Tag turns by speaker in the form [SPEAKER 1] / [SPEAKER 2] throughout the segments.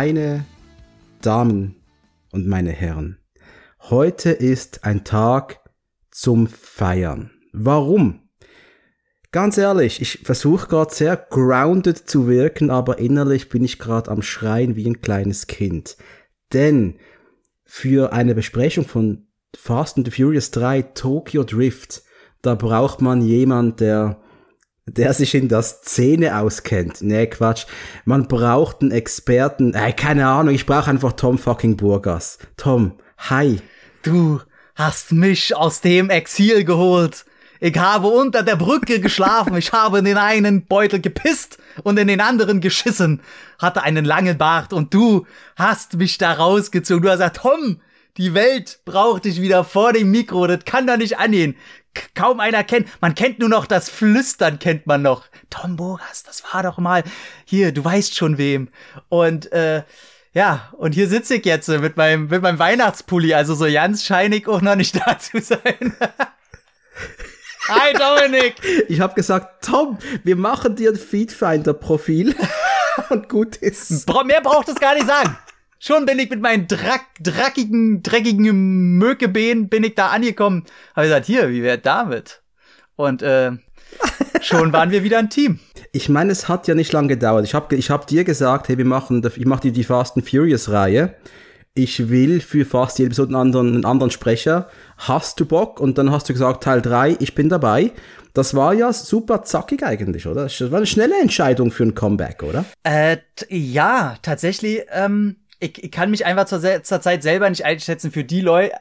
[SPEAKER 1] Meine Damen und meine Herren, heute ist ein Tag zum Feiern. Warum? Ganz ehrlich, ich versuche gerade sehr grounded zu wirken, aber innerlich bin ich gerade am Schreien wie ein kleines Kind. Denn für eine Besprechung von Fast and the Furious 3 Tokyo Drift, da braucht man jemand, der der sich in der Szene auskennt. Nee, Quatsch. Man braucht einen Experten. Äh, keine Ahnung, ich brauche einfach Tom fucking Burgas. Tom, hi.
[SPEAKER 2] Du hast mich aus dem Exil geholt. Ich habe unter der Brücke geschlafen. Ich habe in den einen Beutel gepisst und in den anderen geschissen. Hatte einen langen Bart und du hast mich da rausgezogen. Du hast gesagt, Tom, die Welt braucht dich wieder vor dem Mikro. Das kann doch nicht angehen. Kaum einer kennt. Man kennt nur noch das Flüstern, kennt man noch. Tom Bogas, das war doch mal. Hier, du weißt schon wem. Und, äh, ja, und hier sitze ich jetzt mit meinem, mit meinem Weihnachtspulli. Also so ganz scheinig auch noch nicht da zu sein.
[SPEAKER 1] Hi Dominik! Ich habe gesagt, Tom, wir machen dir ein Feedfinder-Profil und gut ist.
[SPEAKER 2] Mehr braucht es gar nicht sagen. Schon bin ich mit meinen drack, dreckigen, dreckigen Mökebehen bin ich da angekommen. Habe gesagt, hier, wie wäre damit? Und äh, schon waren wir wieder ein Team.
[SPEAKER 1] Ich meine, es hat ja nicht lange gedauert. Ich habe ich hab dir gesagt, hey, wir machen, ich mache die, die Fast and Furious Reihe ich will für fast jede Episode einen anderen, einen anderen Sprecher. Hast du Bock? Und dann hast du gesagt, Teil 3, ich bin dabei. Das war ja super zackig eigentlich, oder? Das war eine schnelle Entscheidung für ein Comeback, oder?
[SPEAKER 2] Äh, ja, tatsächlich. Ähm, ich, ich kann mich einfach zur, zur Zeit selber nicht einschätzen für die Leute.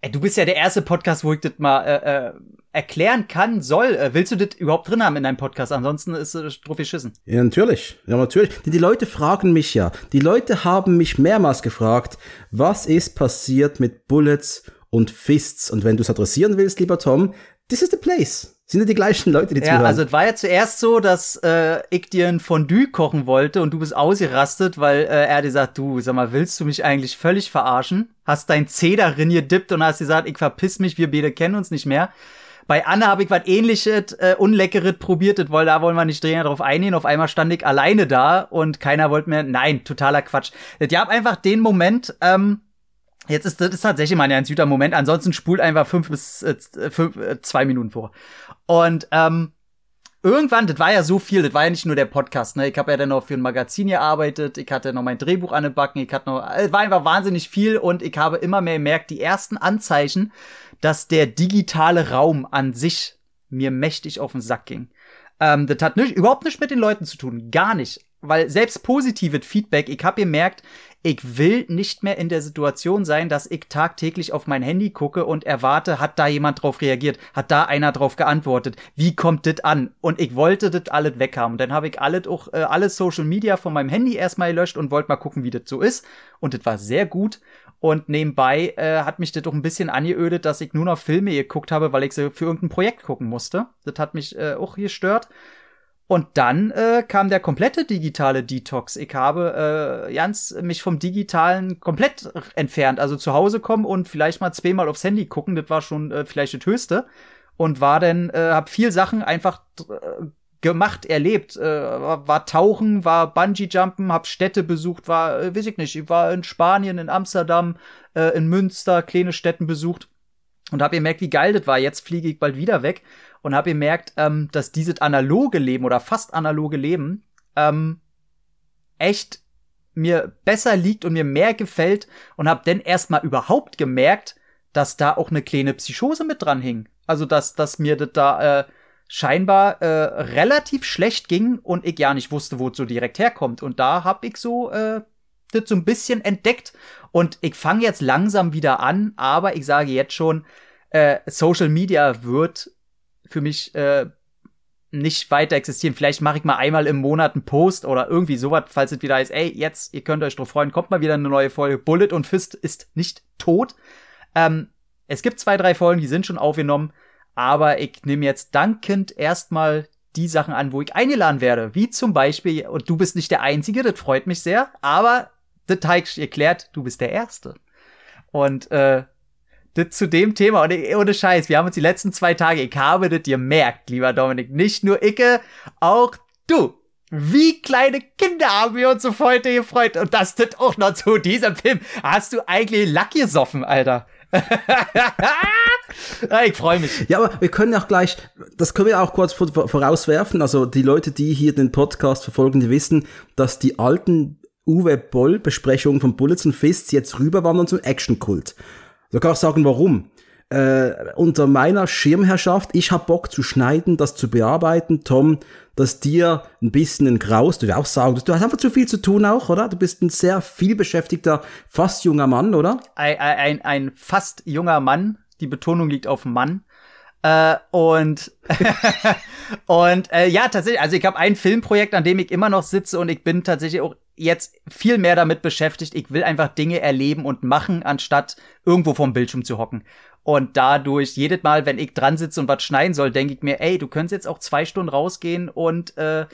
[SPEAKER 2] Äh, du bist ja der erste Podcast, wo ich das mal äh, äh, erklären kann, soll. Äh, willst du das überhaupt drin haben in deinem Podcast? Ansonsten ist es drauf geschissen.
[SPEAKER 1] Ja, natürlich. Ja, natürlich. Die, die Leute fragen mich ja. Die Leute haben mich mehrmals gefragt, was ist passiert mit Bullets und Fists? Und wenn du es adressieren willst, lieber Tom, this is the place. Sind ja die gleichen Leute, die
[SPEAKER 2] ja, zuhören. Ja, also es war ja zuerst so, dass äh, ich dir ein Fondue kochen wollte und du bist ausgerastet, weil äh, er dir sagt, du, sag mal, willst du mich eigentlich völlig verarschen? Hast dein Zeh darin gedippt und hast gesagt, ich verpiss mich, wir beide kennen uns nicht mehr. Bei Anne habe ich was ähnliches, äh, unleckeres probiert, das, weil da wollen wir nicht dringend drauf eingehen. Auf einmal stand ich alleine da und keiner wollte mehr. Nein, totaler Quatsch. Die haben einfach den Moment, ähm, Jetzt ist das ist tatsächlich mal ein süder Moment. Ansonsten spult einfach fünf bis äh, fünf, äh, zwei Minuten vor. Und ähm, irgendwann, das war ja so viel, das war ja nicht nur der Podcast, ne? Ich habe ja dann noch für ein Magazin gearbeitet, ich hatte noch mein Drehbuch an den Backen, ich hatte noch, es war einfach wahnsinnig viel und ich habe immer mehr gemerkt, die ersten Anzeichen, dass der digitale Raum an sich mir mächtig auf den Sack ging. Ähm, das hat nicht, überhaupt nichts mit den Leuten zu tun, gar nicht. Weil selbst positives Feedback, ich habe gemerkt, ich will nicht mehr in der Situation sein, dass ich tagtäglich auf mein Handy gucke und erwarte, hat da jemand drauf reagiert, hat da einer drauf geantwortet, wie kommt das an? Und ich wollte das alles weghaben. Dann habe ich alles auch äh, alles Social Media von meinem Handy erstmal gelöscht und wollte mal gucken, wie das so ist. Und das war sehr gut. Und nebenbei äh, hat mich das doch ein bisschen angeödet, dass ich nur noch Filme geguckt habe, weil ich sie für irgendein Projekt gucken musste. Das hat mich äh, auch gestört. Und dann äh, kam der komplette digitale Detox. Ich habe äh, ganz mich vom Digitalen komplett entfernt. Also zu Hause kommen und vielleicht mal zweimal aufs Handy gucken, das war schon äh, vielleicht das Höchste. Und war dann, äh, hab viel Sachen einfach äh, gemacht, erlebt. Äh, war, war Tauchen, war Bungee-Jumpen, hab Städte besucht, war, äh, weiß ich nicht, ich war in Spanien, in Amsterdam, äh, in Münster, kleine Städten besucht und hab gemerkt, wie geil das war. Jetzt fliege ich bald wieder weg und habe gemerkt, ähm, dass dieses analoge Leben oder fast analoge Leben ähm, echt mir besser liegt und mir mehr gefällt und habe dann erstmal überhaupt gemerkt, dass da auch eine kleine Psychose mit dran hing. Also dass, dass mir das da äh, scheinbar äh, relativ schlecht ging und ich ja nicht wusste, wo es so direkt herkommt. Und da habe ich so äh, das so ein bisschen entdeckt und ich fange jetzt langsam wieder an, aber ich sage jetzt schon, äh, Social Media wird für mich äh, nicht weiter existieren. Vielleicht mache ich mal einmal im Monat einen Post oder irgendwie sowas, falls es wieder heißt, ey, jetzt, ihr könnt euch drauf freuen, kommt mal wieder eine neue Folge. Bullet und Fist ist nicht tot. Ähm, es gibt zwei, drei Folgen, die sind schon aufgenommen, aber ich nehme jetzt dankend erstmal die Sachen an, wo ich eingeladen werde. Wie zum Beispiel, und du bist nicht der Einzige, das freut mich sehr, aber das Teig erklärt, du bist der Erste. Und äh, zu dem Thema, und ohne Scheiß, wir haben uns die letzten zwei Tage, ich habe das gemerkt, lieber Dominik, nicht nur Icke, auch du. Wie kleine Kinder haben wir uns auf heute gefreut. Und das tut auch noch zu diesem Film. Hast du eigentlich Lack gesoffen, Alter? ich freue mich.
[SPEAKER 1] Ja, aber wir können auch gleich, das können wir auch kurz vorauswerfen. Also die Leute, die hier den Podcast verfolgen, die wissen, dass die alten Uwe Boll Besprechungen von Bullets and Fists jetzt rüberwandern zum Action-Kult. So kann ich sagen, warum äh, unter meiner Schirmherrschaft. Ich hab Bock zu schneiden, das zu bearbeiten. Tom, dass dir ein bisschen ein Graus, du auch sagen, du hast einfach zu viel zu tun auch, oder? Du bist ein sehr vielbeschäftigter, fast junger Mann, oder?
[SPEAKER 2] Ein, ein, ein fast junger Mann. Die Betonung liegt auf Mann. Äh, und und äh, ja, tatsächlich, also ich habe ein Filmprojekt, an dem ich immer noch sitze und ich bin tatsächlich auch jetzt viel mehr damit beschäftigt. Ich will einfach Dinge erleben und machen, anstatt irgendwo vom Bildschirm zu hocken. Und dadurch, jedes Mal, wenn ich dran sitze und was schneiden soll, denke ich mir, ey, du könntest jetzt auch zwei Stunden rausgehen und äh,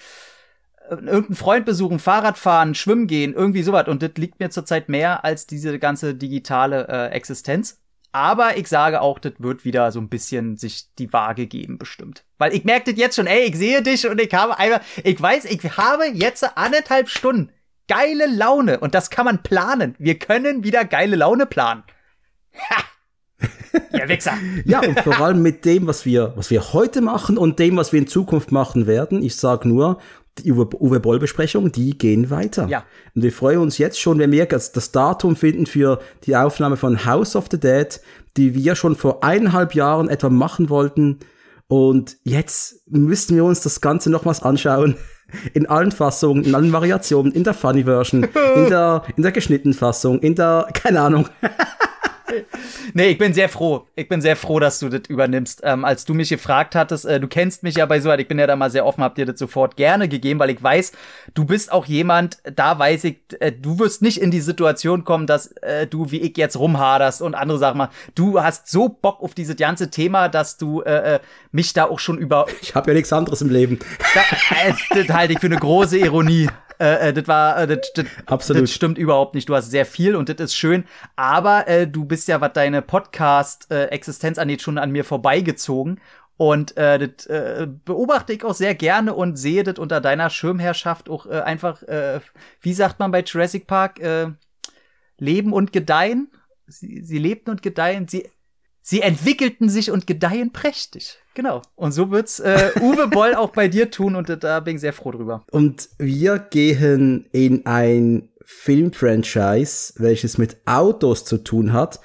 [SPEAKER 2] irgendeinen Freund besuchen, Fahrrad fahren, schwimmen gehen, irgendwie sowas. Und das liegt mir zurzeit mehr als diese ganze digitale äh, Existenz. Aber ich sage auch, das wird wieder so ein bisschen sich die Waage geben, bestimmt. Weil ich merke das jetzt schon, ey, ich sehe dich und ich habe einfach, ich weiß, ich habe jetzt anderthalb Stunden geile Laune und das kann man planen. Wir können wieder geile Laune planen. Ha!
[SPEAKER 1] Ja, Wichser. ja, und vor allem mit dem, was wir, was wir heute machen und dem, was wir in Zukunft machen werden. Ich sag nur, die Uwe Boll Besprechungen, die gehen weiter.
[SPEAKER 2] Ja.
[SPEAKER 1] Und wir freuen uns jetzt schon, wenn wir das Datum finden für die Aufnahme von House of the Dead, die wir schon vor eineinhalb Jahren etwa machen wollten. Und jetzt müssten wir uns das Ganze nochmals anschauen. In allen Fassungen, in allen Variationen, in der Funny Version, in der, in der geschnittenen Fassung, in der, keine Ahnung.
[SPEAKER 2] nee, ich bin sehr froh. Ich bin sehr froh, dass du das übernimmst. Ähm, als du mich gefragt hattest, äh, du kennst mich ja bei so ich bin ja da mal sehr offen, hab dir das sofort gerne gegeben, weil ich weiß, du bist auch jemand, da weiß ich, äh, du wirst nicht in die Situation kommen, dass äh, du wie ich jetzt rumhaderst und andere Sachen mal. Du hast so Bock auf dieses ganze Thema, dass du äh, äh mich da auch schon über.
[SPEAKER 1] Ich habe ja nichts anderes im Leben.
[SPEAKER 2] Da, äh, das halte ich für eine große Ironie. Äh, äh, das war, äh, das, das,
[SPEAKER 1] Absolut.
[SPEAKER 2] das stimmt überhaupt nicht. Du hast sehr viel und das ist schön. Aber äh, du bist ja, was deine Podcast-Existenz angeht, schon an mir vorbeigezogen. Und äh, das äh, beobachte ich auch sehr gerne und sehe das unter deiner Schirmherrschaft auch äh, einfach, äh, wie sagt man bei Jurassic Park, äh, leben und gedeihen. Sie, sie lebten und gedeihen. Sie, sie entwickelten sich und gedeihen prächtig. Genau. Und so wird's äh, Uwe Boll auch bei dir tun und da bin ich sehr froh drüber.
[SPEAKER 1] Und wir gehen in ein Filmfranchise, welches mit Autos zu tun hat.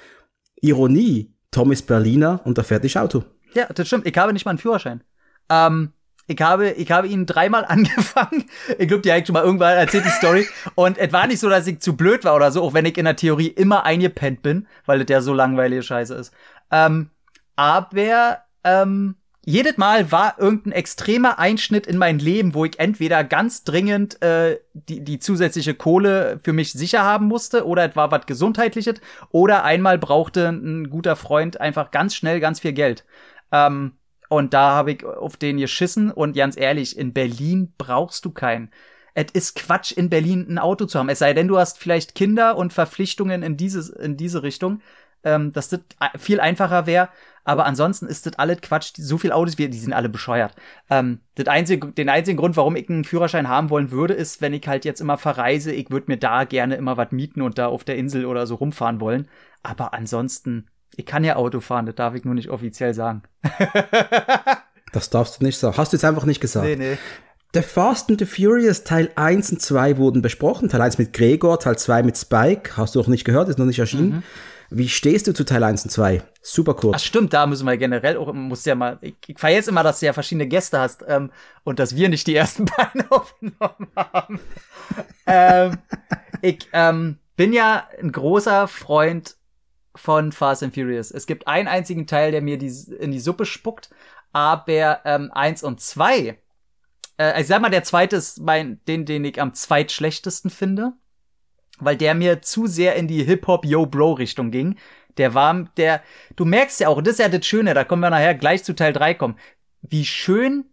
[SPEAKER 1] Ironie, Tom ist Berliner und er fährt nicht Auto.
[SPEAKER 2] Ja, das stimmt. Ich habe nicht mal einen Führerschein. Ähm, ich habe, ich habe ihn dreimal angefangen. Ich glaube, die ich schon mal irgendwann erzählt, die Story. Und es war nicht so, dass ich zu blöd war oder so, auch wenn ich in der Theorie immer eingepennt bin, weil das ja so langweilige Scheiße ist. Ähm, aber ähm, jedes Mal war irgendein extremer Einschnitt in mein Leben, wo ich entweder ganz dringend äh, die, die zusätzliche Kohle für mich sicher haben musste oder es war was Gesundheitliches oder einmal brauchte ein guter Freund einfach ganz schnell ganz viel Geld. Ähm, und da habe ich auf den geschissen und ganz ehrlich, in Berlin brauchst du keinen. Es ist Quatsch, in Berlin ein Auto zu haben. Es sei denn, du hast vielleicht Kinder und Verpflichtungen in, dieses, in diese Richtung, ähm, dass das viel einfacher wäre. Aber ansonsten ist das alles Quatsch. So viel Autos, die sind alle bescheuert. Ähm, das einzige, den einzigen Grund, warum ich einen Führerschein haben wollen würde, ist, wenn ich halt jetzt immer verreise, ich würde mir da gerne immer was mieten und da auf der Insel oder so rumfahren wollen. Aber ansonsten, ich kann ja Auto fahren, das darf ich nur nicht offiziell sagen.
[SPEAKER 1] das darfst du nicht sagen. Hast du jetzt einfach nicht gesagt. Nee, nee. The Fast and the Furious Teil 1 und 2 wurden besprochen. Teil 1 mit Gregor, Teil 2 mit Spike. Hast du noch nicht gehört, ist noch nicht erschienen. Mhm. Wie stehst du zu Teil 1 und 2? Super kurz.
[SPEAKER 2] Ach stimmt, da müssen wir generell auch, muss ja mal, ich, ich feiere jetzt immer, dass du ja verschiedene Gäste hast ähm, und dass wir nicht die ersten beiden aufgenommen haben. ähm, ich ähm, bin ja ein großer Freund von Fast and Furious. Es gibt einen einzigen Teil, der mir die, in die Suppe spuckt, aber ähm, eins und zwei, äh, ich sag mal, der zweite ist mein, den, den ich am zweitschlechtesten finde weil der mir zu sehr in die Hip-Hop-Yo-Bro-Richtung ging. Der war, der, du merkst ja auch, das ist ja das Schöne, da kommen wir nachher gleich zu Teil 3 kommen, wie schön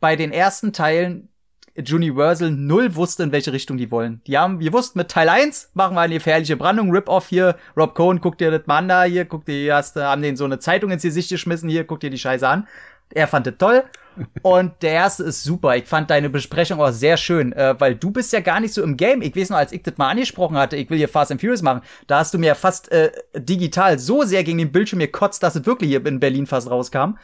[SPEAKER 2] bei den ersten Teilen Universal null wusste, in welche Richtung die wollen. Die haben, wir wussten, mit Teil 1 machen wir eine gefährliche Brandung, Rip-Off hier, Rob Cohen, guck dir das mal an da, hier, guck dir, hast, haben den so eine Zeitung ins Gesicht geschmissen, hier, guck dir die Scheiße an. Er fand es toll. Und der erste ist super. Ich fand deine Besprechung auch sehr schön, äh, weil du bist ja gar nicht so im Game. Ich weiß noch, als ich das mal angesprochen hatte, ich will hier Fast and Furious machen, da hast du mir fast äh, digital so sehr gegen den Bildschirm gekotzt, dass es wirklich hier in Berlin fast rauskam.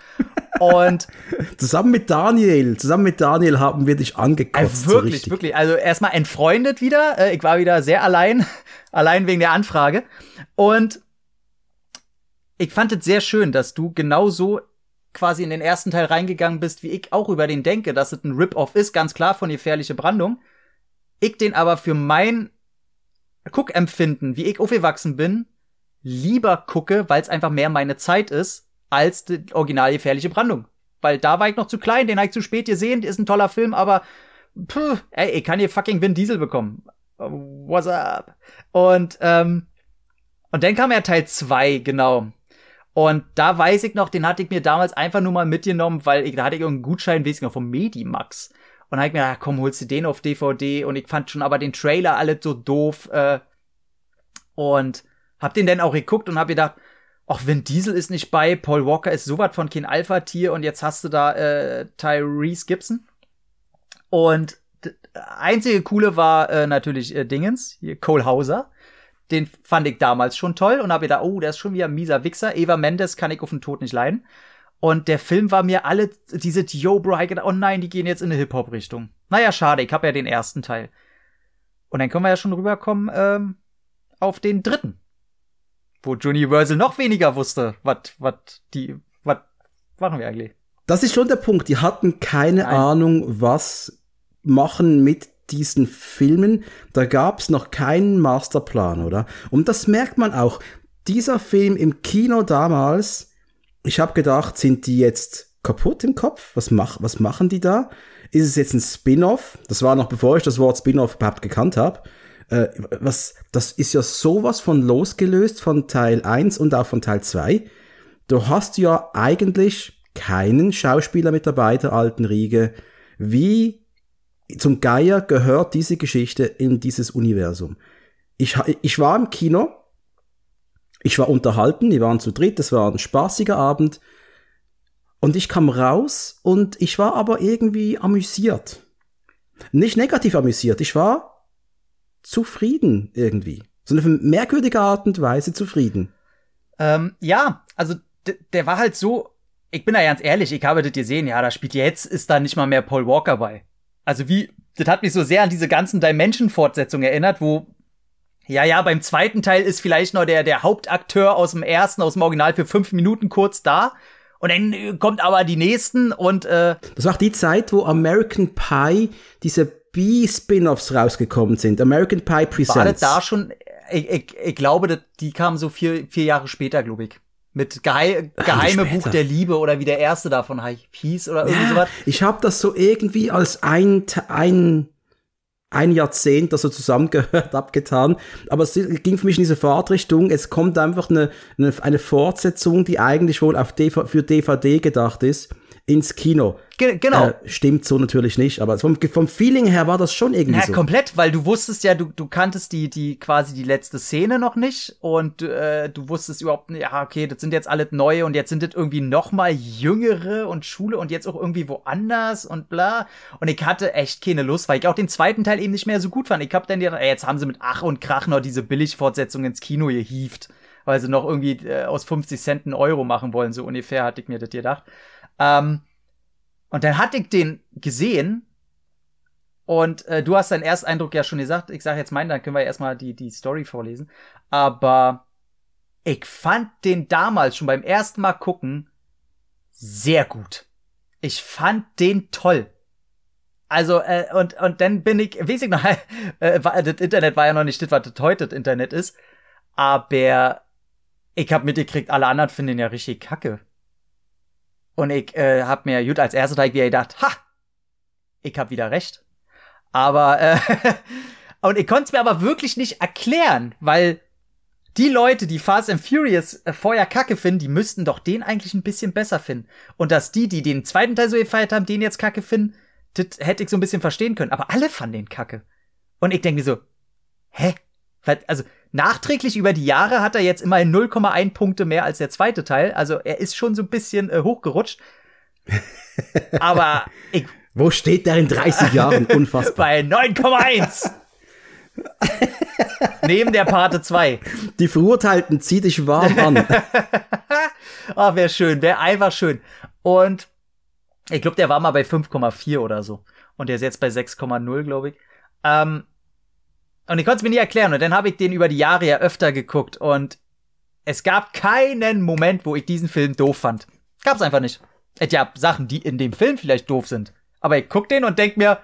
[SPEAKER 2] Und
[SPEAKER 1] zusammen mit Daniel, zusammen mit Daniel haben wir dich angekotzt.
[SPEAKER 2] Äh, wirklich, so wirklich. Also erstmal entfreundet wieder. Äh, ich war wieder sehr allein, allein wegen der Anfrage. Und ich fand es sehr schön, dass du genauso quasi in den ersten Teil reingegangen bist, wie ich auch über den denke, dass es ein Rip-Off ist, ganz klar von gefährliche Brandung. Ich den aber für mein Guckempfinden, wie ich aufgewachsen bin, lieber gucke, weil es einfach mehr meine Zeit ist, als die original gefährliche Brandung. Weil da war ich noch zu klein, den habe ich zu spät gesehen, ist ein toller Film, aber puh, ey, ich kann hier fucking Vin Diesel bekommen. What's up? Und, ähm, und dann kam ja Teil 2, genau. Und da weiß ich noch, den hatte ich mir damals einfach nur mal mitgenommen, weil ich, da hatte ich irgendeinen Gutschein, weiß ich noch, vom Medimax. Und da hab ich mir gedacht, komm, holst du den auf DVD. Und ich fand schon aber den Trailer alles so doof. Äh, und hab den dann auch geguckt und hab gedacht, ach, Vin Diesel ist nicht bei, Paul Walker ist sowas von kein Alpha-Tier und jetzt hast du da äh, Tyrese Gibson. Und einzige coole war äh, natürlich äh, Dingens, hier Cole Hauser den fand ich damals schon toll und habe gedacht, oh, der ist schon wieder ein mieser Wichser. Eva Mendes kann ich auf den Tod nicht leiden. Und der Film war mir alle, diese Yo, Bro, gedacht, oh nein, die gehen jetzt in eine Hip-Hop-Richtung. Naja, schade, ich habe ja den ersten Teil. Und dann können wir ja schon rüberkommen ähm, auf den dritten. Wo Universal noch weniger wusste, was was die, was machen wir eigentlich?
[SPEAKER 1] Das ist schon der Punkt. Die hatten keine Nein. Ahnung, was machen mit diesen Filmen, da gab es noch keinen Masterplan, oder? Und das merkt man auch. Dieser Film im Kino damals, ich habe gedacht, sind die jetzt kaputt im Kopf? Was, mach, was machen die da? Ist es jetzt ein Spin-off? Das war noch bevor ich das Wort Spin-off überhaupt gekannt habe. Äh, was, das ist ja sowas von losgelöst von Teil 1 und auch von Teil 2. Du hast ja eigentlich keinen Schauspieler mit dabei der alten Riege. Wie zum Geier gehört diese Geschichte in dieses Universum. Ich, ich war im Kino, ich war unterhalten, wir waren zu dritt, es war ein spaßiger Abend und ich kam raus und ich war aber irgendwie amüsiert. Nicht negativ amüsiert, ich war zufrieden irgendwie. So eine merkwürdige Art und Weise zufrieden.
[SPEAKER 2] Ähm, ja, also der war halt so, ich bin da ganz ehrlich, ich habe das gesehen, ja, da spielt jetzt, ist da nicht mal mehr Paul Walker bei also wie, das hat mich so sehr an diese ganzen Dimension-Fortsetzungen erinnert, wo ja, ja, beim zweiten Teil ist vielleicht noch der, der Hauptakteur aus dem ersten, aus dem Original für fünf Minuten kurz da. Und dann äh, kommt aber die nächsten und äh
[SPEAKER 1] Das war auch die Zeit, wo American Pie diese B-Spin-Offs rausgekommen sind. American Pie Presents. War das
[SPEAKER 2] da schon? Ich, ich, ich glaube, die kamen so vier, vier Jahre später, glaube ich. Mit Geheim, Geheime Buch der Liebe oder wie der erste davon hieß oder irgendwie ja, sowas.
[SPEAKER 1] Ich habe das so irgendwie als ein, ein, ein Jahrzehnt, das so zusammengehört, abgetan. Aber es ging für mich in diese Fahrtrichtung. Es kommt einfach eine, eine, eine Fortsetzung, die eigentlich wohl auf DV, für DVD gedacht ist, ins Kino.
[SPEAKER 2] Ge genau.
[SPEAKER 1] Äh, stimmt so natürlich nicht, aber vom, vom Feeling her war das schon irgendwie ja, so.
[SPEAKER 2] komplett, weil du wusstest ja, du, du kanntest die, die quasi die letzte Szene noch nicht und äh, du wusstest überhaupt nicht, ja, okay, das sind jetzt alle neue und jetzt sind das irgendwie noch mal jüngere und Schule und jetzt auch irgendwie woanders und bla. Und ich hatte echt keine Lust, weil ich auch den zweiten Teil eben nicht mehr so gut fand. Ich hab dann gedacht, ey, jetzt haben sie mit Ach und Krach noch diese Billigfortsetzung ins Kino gehieft, weil sie noch irgendwie äh, aus 50 Cent einen Euro machen wollen, so ungefähr hatte ich mir das gedacht. Ähm, und dann hatte ich den gesehen und äh, du hast deinen Ersteindruck ja schon gesagt. Ich sage jetzt meinen, dann können wir erstmal die, die Story vorlesen. Aber ich fand den damals schon beim ersten Mal gucken sehr gut. Ich fand den toll. Also, äh, und, und dann bin ich, weiß ich noch, äh, das Internet war ja noch nicht das, was das heute das Internet ist. Aber ich hab mitgekriegt, alle anderen finden den ja richtig kacke. Und ich äh, hab mir gut als erster Teil wieder gedacht, ha, ich hab wieder recht. Aber äh, und ich konnte es mir aber wirklich nicht erklären, weil die Leute, die Fast and Furious äh, vorher Kacke finden, die müssten doch den eigentlich ein bisschen besser finden. Und dass die, die den zweiten Teil so gefeiert haben, den jetzt Kacke finden, das hätte ich so ein bisschen verstehen können. Aber alle fanden den Kacke. Und ich denke mir so, hä? Also, Nachträglich über die Jahre hat er jetzt immerhin 0,1 Punkte mehr als der zweite Teil. Also er ist schon so ein bisschen äh, hochgerutscht. Aber ich,
[SPEAKER 1] Wo steht der in 30 Jahren? Unfassbar.
[SPEAKER 2] bei 9,1. Neben der Pate 2.
[SPEAKER 1] Die Verurteilten, zieh dich warm an.
[SPEAKER 2] Ah, wäre schön, wäre einfach schön. Und ich glaube, der war mal bei 5,4 oder so. Und der ist jetzt bei 6,0, glaube ich. Ähm, und ich konnte es mir nie erklären. Und dann habe ich den über die Jahre ja öfter geguckt. Und es gab keinen Moment, wo ich diesen Film doof fand. Gab's einfach nicht. Es gab Sachen, die in dem Film vielleicht doof sind. Aber ich guck den und denk mir,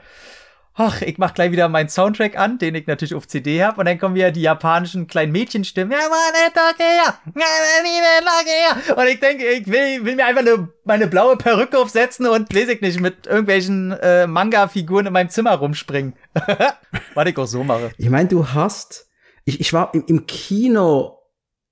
[SPEAKER 2] ach, ich mach gleich wieder meinen Soundtrack an, den ich natürlich auf CD hab, und dann kommen wieder die japanischen kleinen Mädchenstimmen. Und ich denke, ich will, will mir einfach eine, meine blaue Perücke aufsetzen und, weiß ich nicht, mit irgendwelchen äh, Manga-Figuren in meinem Zimmer rumspringen. Was ich auch so mache.
[SPEAKER 1] Ich meine, du hast, ich, ich war im, im Kino,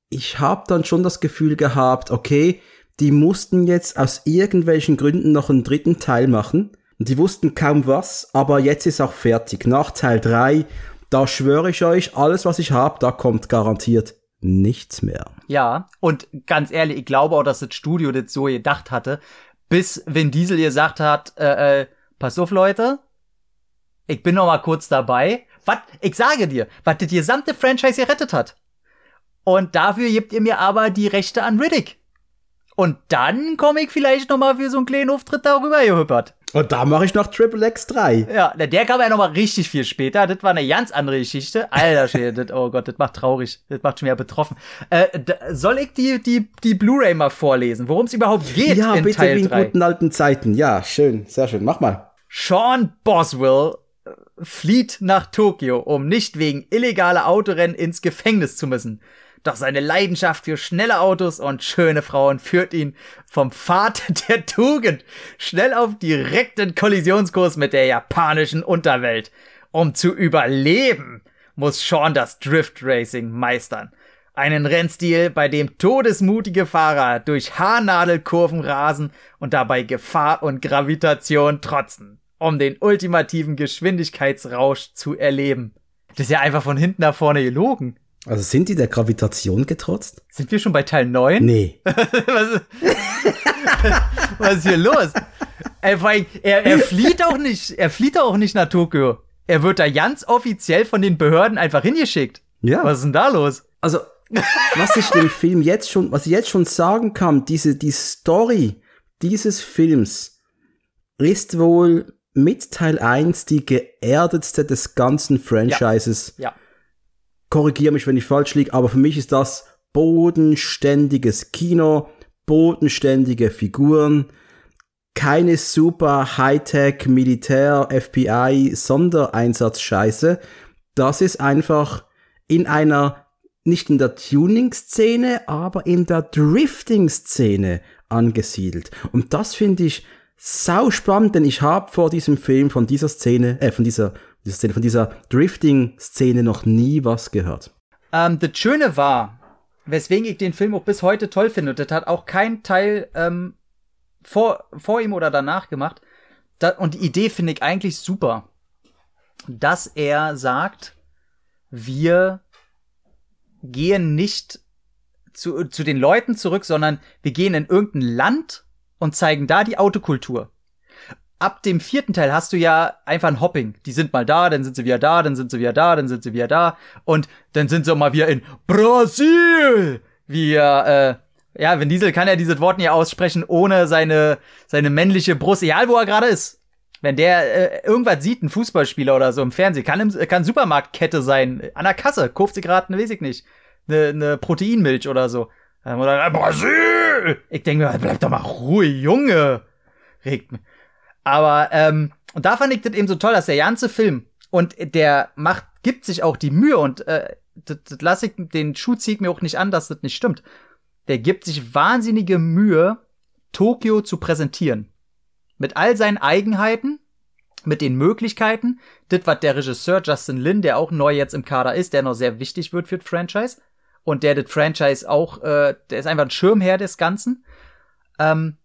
[SPEAKER 1] ich habe dann schon das Gefühl gehabt, okay, die mussten jetzt aus irgendwelchen Gründen noch einen dritten Teil machen. Und die wussten kaum was, aber jetzt ist auch fertig. Nach Teil 3, da schwöre ich euch, alles was ich habe, da kommt garantiert nichts mehr.
[SPEAKER 2] Ja, und ganz ehrlich, ich glaube auch, dass das Studio das so gedacht hatte, bis Vin Diesel gesagt hat, äh, äh, pass auf, Leute, ich bin noch mal kurz dabei. Was, ich sage dir, was das gesamte Franchise gerettet hat. Und dafür gebt ihr mir aber die Rechte an Riddick. Und dann komme ich vielleicht noch mal für so einen kleinen Auftritt darüber gehüppert.
[SPEAKER 1] Und da mache ich noch Triple X 3.
[SPEAKER 2] Ja, der kam ja noch mal richtig viel später. Das war eine ganz andere Geschichte. Alter Schwede, das, oh Gott, das macht traurig. Das macht schon wieder betroffen. Äh, soll ich die, die, die Blu-ray mal vorlesen, worum es überhaupt geht
[SPEAKER 1] Ja,
[SPEAKER 2] in
[SPEAKER 1] bitte
[SPEAKER 2] Teil
[SPEAKER 1] wie in
[SPEAKER 2] 3?
[SPEAKER 1] guten alten Zeiten. Ja, schön, sehr schön. Mach mal.
[SPEAKER 2] Sean Boswell äh, flieht nach Tokio, um nicht wegen illegaler Autorennen ins Gefängnis zu müssen. Doch seine Leidenschaft für schnelle Autos und schöne Frauen führt ihn vom Pfad der Tugend schnell auf direkten Kollisionskurs mit der japanischen Unterwelt. Um zu überleben, muss Sean das Drift Racing meistern. Einen Rennstil, bei dem todesmutige Fahrer durch Haarnadelkurven rasen und dabei Gefahr und Gravitation trotzen, um den ultimativen Geschwindigkeitsrausch zu erleben. Das ist ja einfach von hinten nach vorne gelogen.
[SPEAKER 1] Also sind die der Gravitation getrotzt?
[SPEAKER 2] Sind wir schon bei Teil 9?
[SPEAKER 1] Nee.
[SPEAKER 2] was, was ist hier los? Vor allem, er, er flieht auch nicht, er flieht auch nicht nach Tokio. Er wird da ganz offiziell von den Behörden einfach hingeschickt.
[SPEAKER 1] Ja.
[SPEAKER 2] Was ist denn da los?
[SPEAKER 1] Also, was ich dem Film jetzt schon, was ich jetzt schon sagen kann, diese, die Story dieses Films ist wohl mit Teil 1 die geerdetste des ganzen Franchises.
[SPEAKER 2] Ja.
[SPEAKER 1] Korrigiere mich, wenn ich falsch liege, aber für mich ist das bodenständiges Kino, bodenständige Figuren, keine super Hightech Militär FBI Sondereinsatzscheiße. Das ist einfach in einer nicht in der Tuning-Szene, aber in der Drifting-Szene angesiedelt. Und das finde ich sau spannend, denn ich habe vor diesem Film von dieser Szene, äh, von dieser, dieser Szene, von dieser Drifting-Szene noch nie was gehört.
[SPEAKER 2] Ähm, das Schöne war, weswegen ich den Film auch bis heute toll finde, und das hat auch kein Teil ähm, vor, vor ihm oder danach gemacht. Da, und die Idee finde ich eigentlich super, dass er sagt, wir gehen nicht zu, zu den Leuten zurück, sondern wir gehen in irgendein Land und zeigen da die Autokultur. Ab dem vierten Teil hast du ja einfach ein Hopping. Die sind mal da, dann sind sie wieder da, dann sind sie wieder da, dann sind sie wieder da und dann sind sie auch mal wieder in Brasil. Wie äh, ja, Vin Diesel kann ja dieses Wort nicht aussprechen, ohne seine, seine männliche Brust, egal wo er gerade ist. Wenn der äh, irgendwas sieht, ein Fußballspieler oder so im Fernsehen, kann, im, kann Supermarktkette sein, an der Kasse, kauft sie gerade, ne, weiß ich nicht, eine, eine Proteinmilch oder so. Ähm, Oder äh, Brasil! Ich denke mir, bleib doch mal Ruhe, Junge! Regt mich. Aber, ähm, und da fand ich das eben so toll, dass der ganze Film und der macht, gibt sich auch die Mühe und äh, das, das lasse ich, den Schuh zieht mir auch nicht an, dass das nicht stimmt. Der gibt sich wahnsinnige Mühe, Tokio zu präsentieren. Mit all seinen Eigenheiten, mit den Möglichkeiten, das, was der Regisseur Justin Lin, der auch neu jetzt im Kader ist, der noch sehr wichtig wird für das Franchise, und der das Franchise auch, äh, der ist einfach ein Schirmherr des Ganzen. Ähm,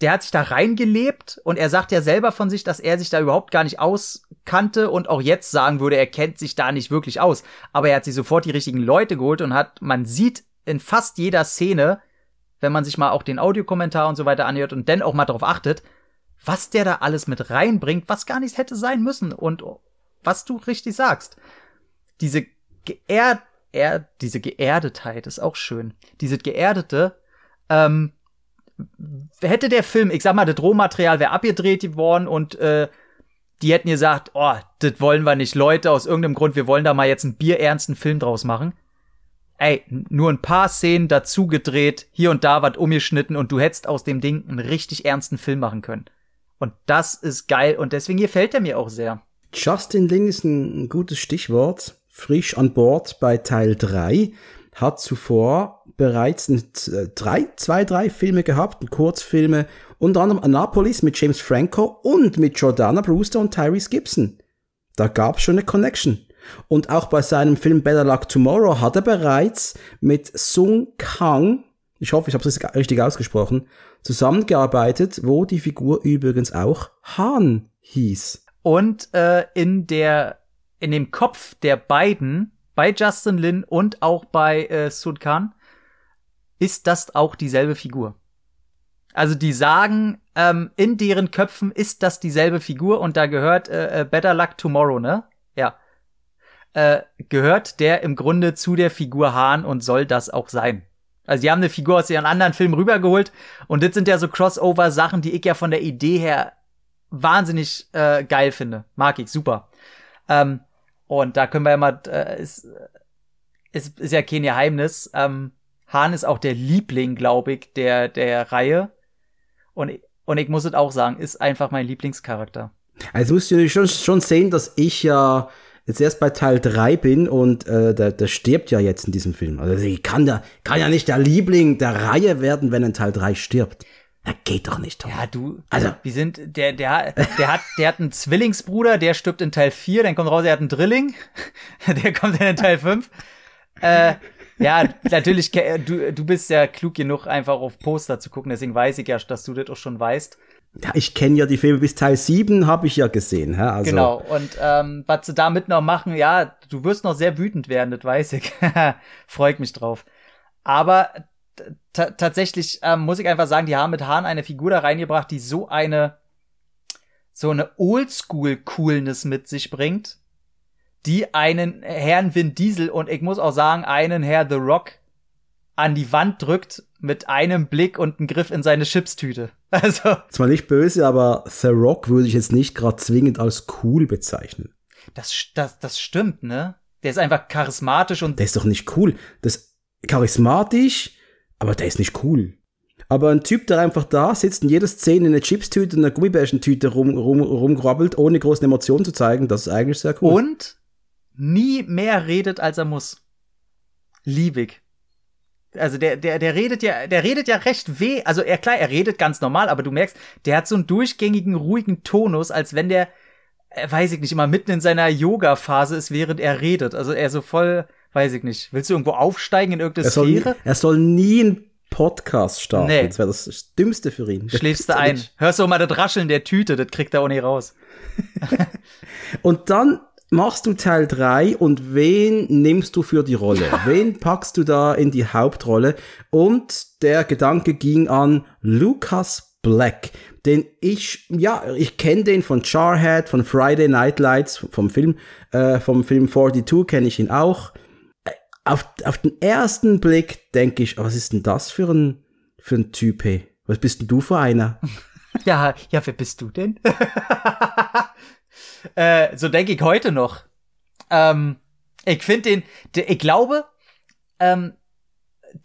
[SPEAKER 2] der hat sich da reingelebt und er sagt ja selber von sich, dass er sich da überhaupt gar nicht auskannte und auch jetzt sagen würde, er kennt sich da nicht wirklich aus. Aber er hat sich sofort die richtigen Leute geholt und hat, man sieht in fast jeder Szene wenn man sich mal auch den Audiokommentar und so weiter anhört und dann auch mal darauf achtet, was der da alles mit reinbringt, was gar nicht hätte sein müssen und was du richtig sagst. Diese geerd, er, diese Geerdetheit ist auch schön. Diese geerdete, ähm, hätte der Film, ich sag mal, das Rohmaterial wäre abgedreht worden und äh, die hätten gesagt, oh, das wollen wir nicht, Leute, aus irgendeinem Grund, wir wollen da mal jetzt einen bierernsten Film draus machen. Ey, nur ein paar Szenen dazu gedreht, hier und da was umgeschnitten und du hättest aus dem Ding einen richtig ernsten Film machen können. Und das ist geil und deswegen gefällt er mir auch sehr.
[SPEAKER 1] Justin Lin ist ein gutes Stichwort. Frisch an Bord bei Teil 3. Hat zuvor bereits äh, drei, zwei, drei Filme gehabt, Kurzfilme, unter anderem Annapolis mit James Franco und mit Jordana Brewster und Tyrese Gibson. Da gab's schon eine Connection. Und auch bei seinem Film Better Luck Tomorrow hat er bereits mit Sung Kang, ich hoffe, ich habe es richtig ausgesprochen, zusammengearbeitet, wo die Figur übrigens auch Han hieß.
[SPEAKER 2] Und äh, in der in dem Kopf der beiden, bei Justin Lin und auch bei äh, Sun Khan, ist das auch dieselbe Figur. Also die sagen, ähm, in deren Köpfen ist das dieselbe Figur und da gehört äh, äh, Better Luck Tomorrow, ne? Ja. Äh, gehört der im Grunde zu der Figur Hahn und soll das auch sein. Also die haben eine Figur aus ihren anderen Filmen rübergeholt und das sind ja so Crossover-Sachen, die ich ja von der Idee her wahnsinnig äh, geil finde. Mag ich, super. Ähm, und da können wir ja mal, äh, ist, ist, ist ja kein Geheimnis. Ähm, Hahn ist auch der Liebling, glaube ich, der, der Reihe. Und, und ich muss es auch sagen, ist einfach mein Lieblingscharakter.
[SPEAKER 1] Also musst du schon, schon sehen, dass ich ja jetzt erst bei Teil 3 bin und äh, der, der stirbt ja jetzt in diesem Film. Also ich kann, da, kann ja nicht der Liebling der Reihe werden, wenn in Teil 3 stirbt. Das geht doch nicht,
[SPEAKER 2] Tom. Ja, du. Also. Wir sind, der, der, der hat, der hat einen Zwillingsbruder, der stirbt in Teil 4, dann kommt raus, er hat einen Drilling. der kommt dann in Teil 5. Äh, ja, natürlich, du, du bist ja klug genug, einfach auf Poster zu gucken, deswegen weiß ich ja, dass du das auch schon weißt.
[SPEAKER 1] Ja, ich kenne ja die Filme bis Teil 7, habe ich ja gesehen. Hä? Also.
[SPEAKER 2] Genau, und ähm, was sie damit noch machen, ja, du wirst noch sehr wütend werden, das weiß ich. Freut mich drauf. Aber tatsächlich ähm, muss ich einfach sagen, die haben mit Hahn eine Figur da reingebracht, die so eine so eine Oldschool-Coolness mit sich bringt, die einen Herrn Vin Diesel und ich muss auch sagen, einen Herr The Rock an die Wand drückt mit einem Blick und einem Griff in seine Chipstüte. Also.
[SPEAKER 1] Zwar nicht böse, aber The Rock würde ich jetzt nicht gerade zwingend als cool bezeichnen.
[SPEAKER 2] Das, das, das stimmt, ne? Der ist einfach charismatisch und.
[SPEAKER 1] Der ist doch nicht cool. Das charismatisch, aber der ist nicht cool. Aber ein Typ, der einfach da sitzt und jede Szene in einer Chipstüte und einer Gummibärchentüte rum, rum, rumgrabbelt, ohne große Emotionen zu zeigen, das ist eigentlich sehr cool.
[SPEAKER 2] Und nie mehr redet, als er muss. Liebig. Also der, der, der redet ja, der redet ja recht weh. Also er klar, er redet ganz normal, aber du merkst, der hat so einen durchgängigen, ruhigen Tonus, als wenn der, äh, weiß ich nicht, immer mitten in seiner Yoga-Phase ist, während er redet. Also er so voll, weiß ich nicht. Willst du irgendwo aufsteigen in irgendeine
[SPEAKER 1] er soll,
[SPEAKER 2] Sphäre?
[SPEAKER 1] Er soll nie einen Podcast starten. Nee. Das wäre das Dümmste für ihn.
[SPEAKER 2] Schläfst du ein. Hörst du mal das Rascheln der Tüte, das kriegt er auch nicht raus.
[SPEAKER 1] Und dann machst du Teil 3 und wen nimmst du für die Rolle? wen packst du da in die Hauptrolle? Und der Gedanke ging an Lucas Black, den ich, ja, ich kenne den von Charhead, von Friday Night Lights, vom Film, äh, vom Film 42 kenne ich ihn auch. Auf, auf den ersten Blick denke ich, was ist denn das für ein, für ein Typ, hey? Was bist denn du für einer?
[SPEAKER 2] Ja, ja, wer bist du denn? Äh, so denke ich heute noch. Ähm, ich finde den, der, ich glaube, ähm,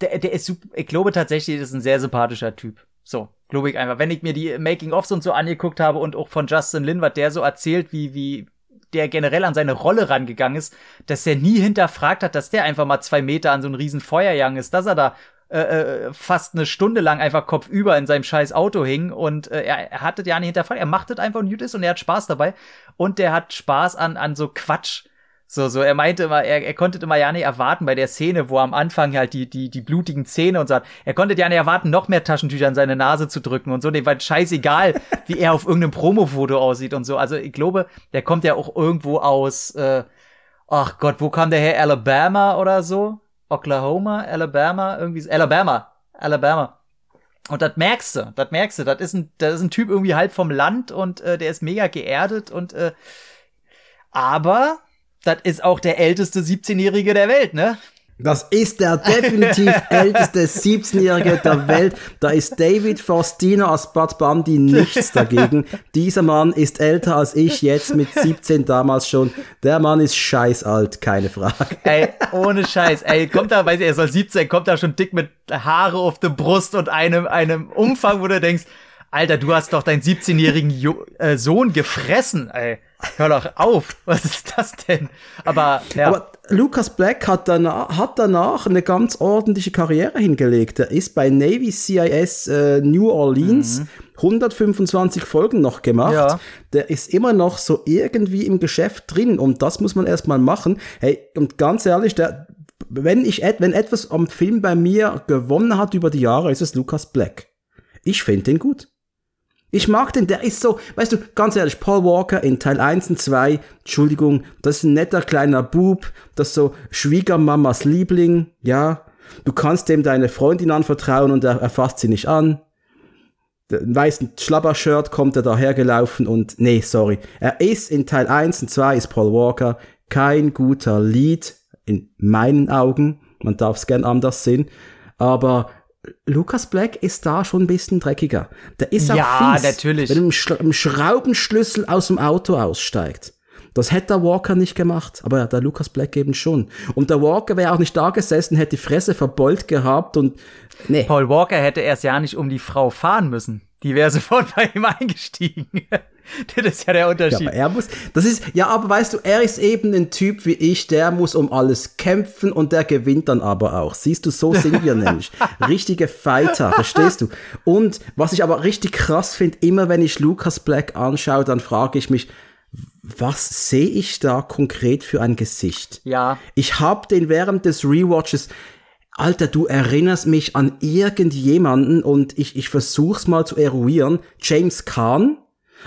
[SPEAKER 2] der, der ist ich glaube tatsächlich, das ist ein sehr sympathischer Typ. So, glaube ich einfach. Wenn ich mir die Making-ofs und so angeguckt habe und auch von Justin Lin, was der so erzählt, wie, wie der generell an seine Rolle rangegangen ist, dass er nie hinterfragt hat, dass der einfach mal zwei Meter an so einem riesen Feuerjang ist, dass er da äh, äh, fast eine Stunde lang einfach kopfüber in seinem scheiß Auto hing und äh, er, er hat das ja nicht hinterfragt. Er macht das einfach und gut ist und er hat Spaß dabei und der hat Spaß an, an so Quatsch. So, so, er meinte immer, er, er konnte immer ja nicht erwarten bei der Szene, wo am Anfang halt die, die, die blutigen Zähne und so hat. Er konnte ja nicht erwarten, noch mehr Taschentücher an seine Nase zu drücken und so. Dem war scheißegal, wie er auf irgendeinem Promo-Foto aussieht und so. Also, ich glaube, der kommt ja auch irgendwo aus, äh, ach Gott, wo kam der her? Alabama oder so? Oklahoma, Alabama, irgendwie Alabama, Alabama. Und das merkst du, das merkst du. Das ist ein, das ist ein Typ irgendwie halb vom Land und äh, der ist mega geerdet und äh, aber das ist auch der älteste 17-Jährige der Welt, ne?
[SPEAKER 1] Das ist der definitiv älteste 17-Jährige der Welt. Da ist David Faustino als Bud Bundy nichts dagegen. Dieser Mann ist älter als ich jetzt mit 17 damals schon. Der Mann ist scheiß alt, keine Frage.
[SPEAKER 2] Ey, ohne Scheiß. Ey, kommt da, weiß ich, er soll 17, kommt da schon dick mit Haare auf der Brust und einem, einem Umfang, wo du denkst, Alter, du hast doch deinen 17-jährigen äh, Sohn gefressen, ey. Hör doch auf. Was ist das denn? Aber, ja.
[SPEAKER 1] Aber Lucas Black hat danach, hat danach eine ganz ordentliche Karriere hingelegt. Er ist bei Navy CIS äh, New Orleans mhm. 125 Folgen noch gemacht. Ja. Der ist immer noch so irgendwie im Geschäft drin und das muss man erstmal machen. Hey, und ganz ehrlich, der, wenn ich, wenn etwas am Film bei mir gewonnen hat über die Jahre, ist es Lucas Black. Ich finde den gut. Ich mag den, der ist so, weißt du, ganz ehrlich, Paul Walker in Teil 1 und 2, Entschuldigung, das ist ein netter kleiner Bub, das ist so Schwiegermamas Liebling, ja. Du kannst dem deine Freundin anvertrauen und er, er fasst sie nicht an. Ein weißen Schlabbershirt kommt er dahergelaufen und, nee, sorry. Er ist in Teil 1 und 2 ist Paul Walker kein guter Lied, in meinen Augen. Man darf es gern anders sehen. Aber Lucas Black ist da schon ein bisschen dreckiger. Der ist auch ja, fies,
[SPEAKER 2] natürlich.
[SPEAKER 1] wenn er mit Schraubenschlüssel aus dem Auto aussteigt. Das hätte der Walker nicht gemacht, aber der Lucas Black eben schon. Und der Walker wäre auch nicht da gesessen, hätte die Fresse verbeult gehabt und nee.
[SPEAKER 2] Paul Walker hätte erst ja nicht um die Frau fahren müssen. Die wäre sofort bei ihm eingestiegen. das ist ja der Unterschied.
[SPEAKER 1] Ja, aber er muss, das ist, ja, aber weißt du, er ist eben ein Typ wie ich, der muss um alles kämpfen und der gewinnt dann aber auch. Siehst du, so sind wir nämlich. Richtige Fighter, verstehst du? Und was ich aber richtig krass finde, immer wenn ich Lucas Black anschaue, dann frage ich mich, was sehe ich da konkret für ein Gesicht?
[SPEAKER 2] Ja.
[SPEAKER 1] Ich habe den während des Rewatches Alter, du erinnerst mich an irgendjemanden und ich, ich versuch's mal zu eruieren. James Kahn?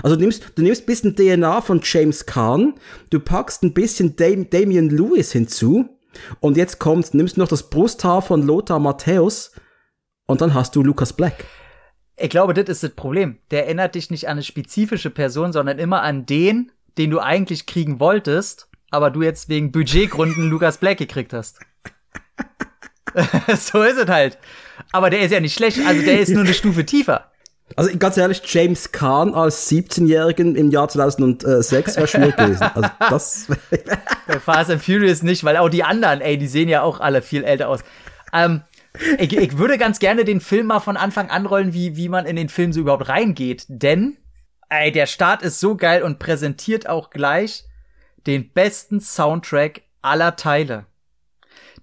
[SPEAKER 1] Also du nimmst, du nimmst ein bisschen DNA von James Kahn, du packst ein bisschen Dam Damian Lewis hinzu und jetzt kommt, nimmst noch das Brusthaar von Lothar Matthäus und dann hast du Lucas Black.
[SPEAKER 2] Ich glaube, das ist das Problem. Der erinnert dich nicht an eine spezifische Person, sondern immer an den, den du eigentlich kriegen wolltest, aber du jetzt wegen Budgetgründen Lucas Black gekriegt hast. so ist es halt. Aber der ist ja nicht schlecht, also der ist nur eine Stufe tiefer.
[SPEAKER 1] Also ganz ehrlich, James Kahn als 17-Jährigen im Jahr 2006 wäre schwierig gewesen. Also das
[SPEAKER 2] Bei Fast and Furious nicht, weil auch die anderen, ey, die sehen ja auch alle viel älter aus. Ähm, ich, ich würde ganz gerne den Film mal von Anfang an rollen, wie, wie man in den Film so überhaupt reingeht. Denn, ey, der Start ist so geil und präsentiert auch gleich den besten Soundtrack aller Teile.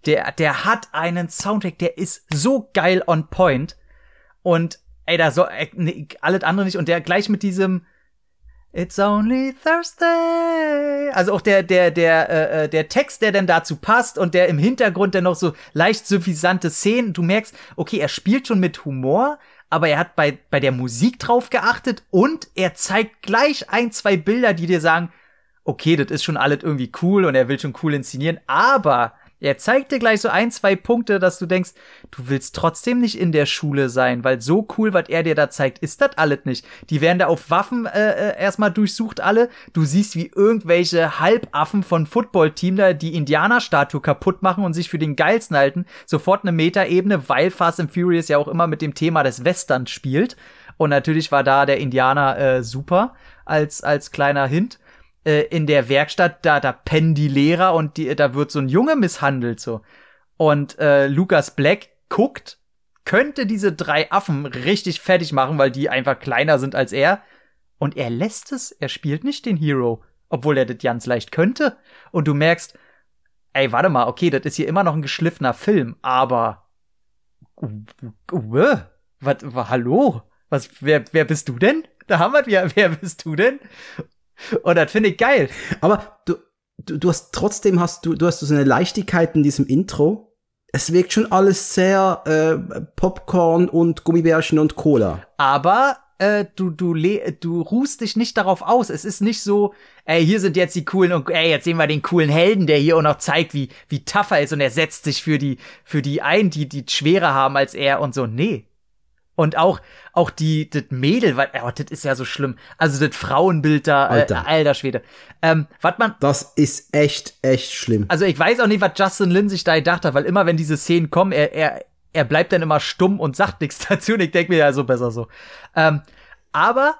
[SPEAKER 2] Der, der hat einen Soundtrack, der ist so geil on point. Und ey, da so, ey, nee, alles andere nicht. Und der gleich mit diesem It's only Thursday. Also auch der, der, der, äh, äh, der Text, der dann dazu passt und der im Hintergrund dann noch so leicht suffisante Szenen. Du merkst, okay, er spielt schon mit Humor, aber er hat bei, bei der Musik drauf geachtet und er zeigt gleich ein, zwei Bilder, die dir sagen, okay, das ist schon alles irgendwie cool und er will schon cool inszenieren, aber er zeigt dir gleich so ein, zwei Punkte, dass du denkst, du willst trotzdem nicht in der Schule sein, weil so cool, was er dir da zeigt, ist das alles nicht. Die werden da auf Waffen äh, äh, erstmal durchsucht alle. Du siehst, wie irgendwelche Halbaffen von Footballteam da die Indianerstatue kaputt machen und sich für den geilsten halten. Sofort eine Metaebene, weil Fast and Furious ja auch immer mit dem Thema des Westerns spielt. Und natürlich war da der Indianer äh, super als, als kleiner Hint äh, in der Werkstatt, da, da pennen die Lehrer und die, da wird so ein Junge misshandelt, so. Und äh, Lucas Black guckt, könnte diese drei Affen richtig fertig machen, weil die einfach kleiner sind als er. Und er lässt es, er spielt nicht den Hero, obwohl er das ganz leicht könnte. Und du merkst, ey, warte mal, okay, das ist hier immer noch ein geschliffener Film, aber. Was, hallo? Was, wer, wer bist du denn? Da haben wir ja, wer bist du denn? Und das finde ich geil.
[SPEAKER 1] Aber du, du, du hast trotzdem hast du, du hast so eine Leichtigkeit in diesem Intro. Es wirkt schon alles sehr äh, Popcorn und Gummibärchen und Cola.
[SPEAKER 2] Aber äh, du, du, du ruhst dich nicht darauf aus. Es ist nicht so, ey, hier sind jetzt die coolen und ey, jetzt sehen wir den coolen Helden, der hier auch noch zeigt, wie, wie tough er ist und er setzt sich für die, für die ein, die, die schwerer haben als er und so. Nee. Und auch, auch die, das Mädel, weil, oh, das ist ja so schlimm. Also das Frauenbild da,
[SPEAKER 1] Alter.
[SPEAKER 2] Äh, alter Schwede. Ähm, was man,
[SPEAKER 1] Das ist echt, echt schlimm.
[SPEAKER 2] also ich weiß auch nicht, was Justin Lin sich da gedacht hat, weil immer wenn diese Szenen kommen, er, er, er bleibt dann immer stumm und sagt nichts dazu und ich denke mir ja so besser so. Ähm, aber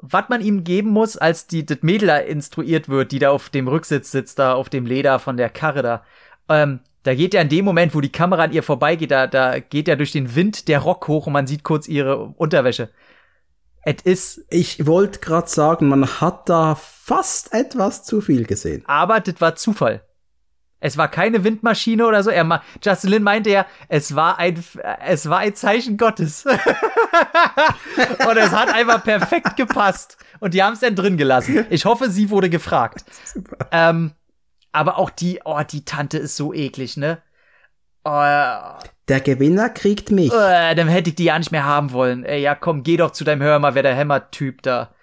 [SPEAKER 2] was man ihm geben muss, als die das Mädel da instruiert wird, die da auf dem Rücksitz sitzt, da auf dem Leder von der Karre da, ähm, da geht ja in dem Moment, wo die Kamera an ihr vorbeigeht, da, da geht ja durch den Wind der Rock hoch und man sieht kurz ihre Unterwäsche. Es ist,
[SPEAKER 1] Ich wollte gerade sagen, man hat da fast etwas zu viel gesehen.
[SPEAKER 2] aber das war Zufall. Es war keine Windmaschine oder so. Er ma Justin Lin meinte ja, es war ein, es war ein Zeichen Gottes. und es hat einfach perfekt gepasst. Und die haben es dann drin gelassen. Ich hoffe, sie wurde gefragt. Ähm, aber auch die, oh, die Tante ist so eklig, ne? Oh,
[SPEAKER 1] Der Gewinner kriegt mich.
[SPEAKER 2] äh, dann hätte ich die ja nicht mehr haben wollen. Ey, ja, komm, geh doch zu deinem Hör mal, wer der Hämmer-Typ da.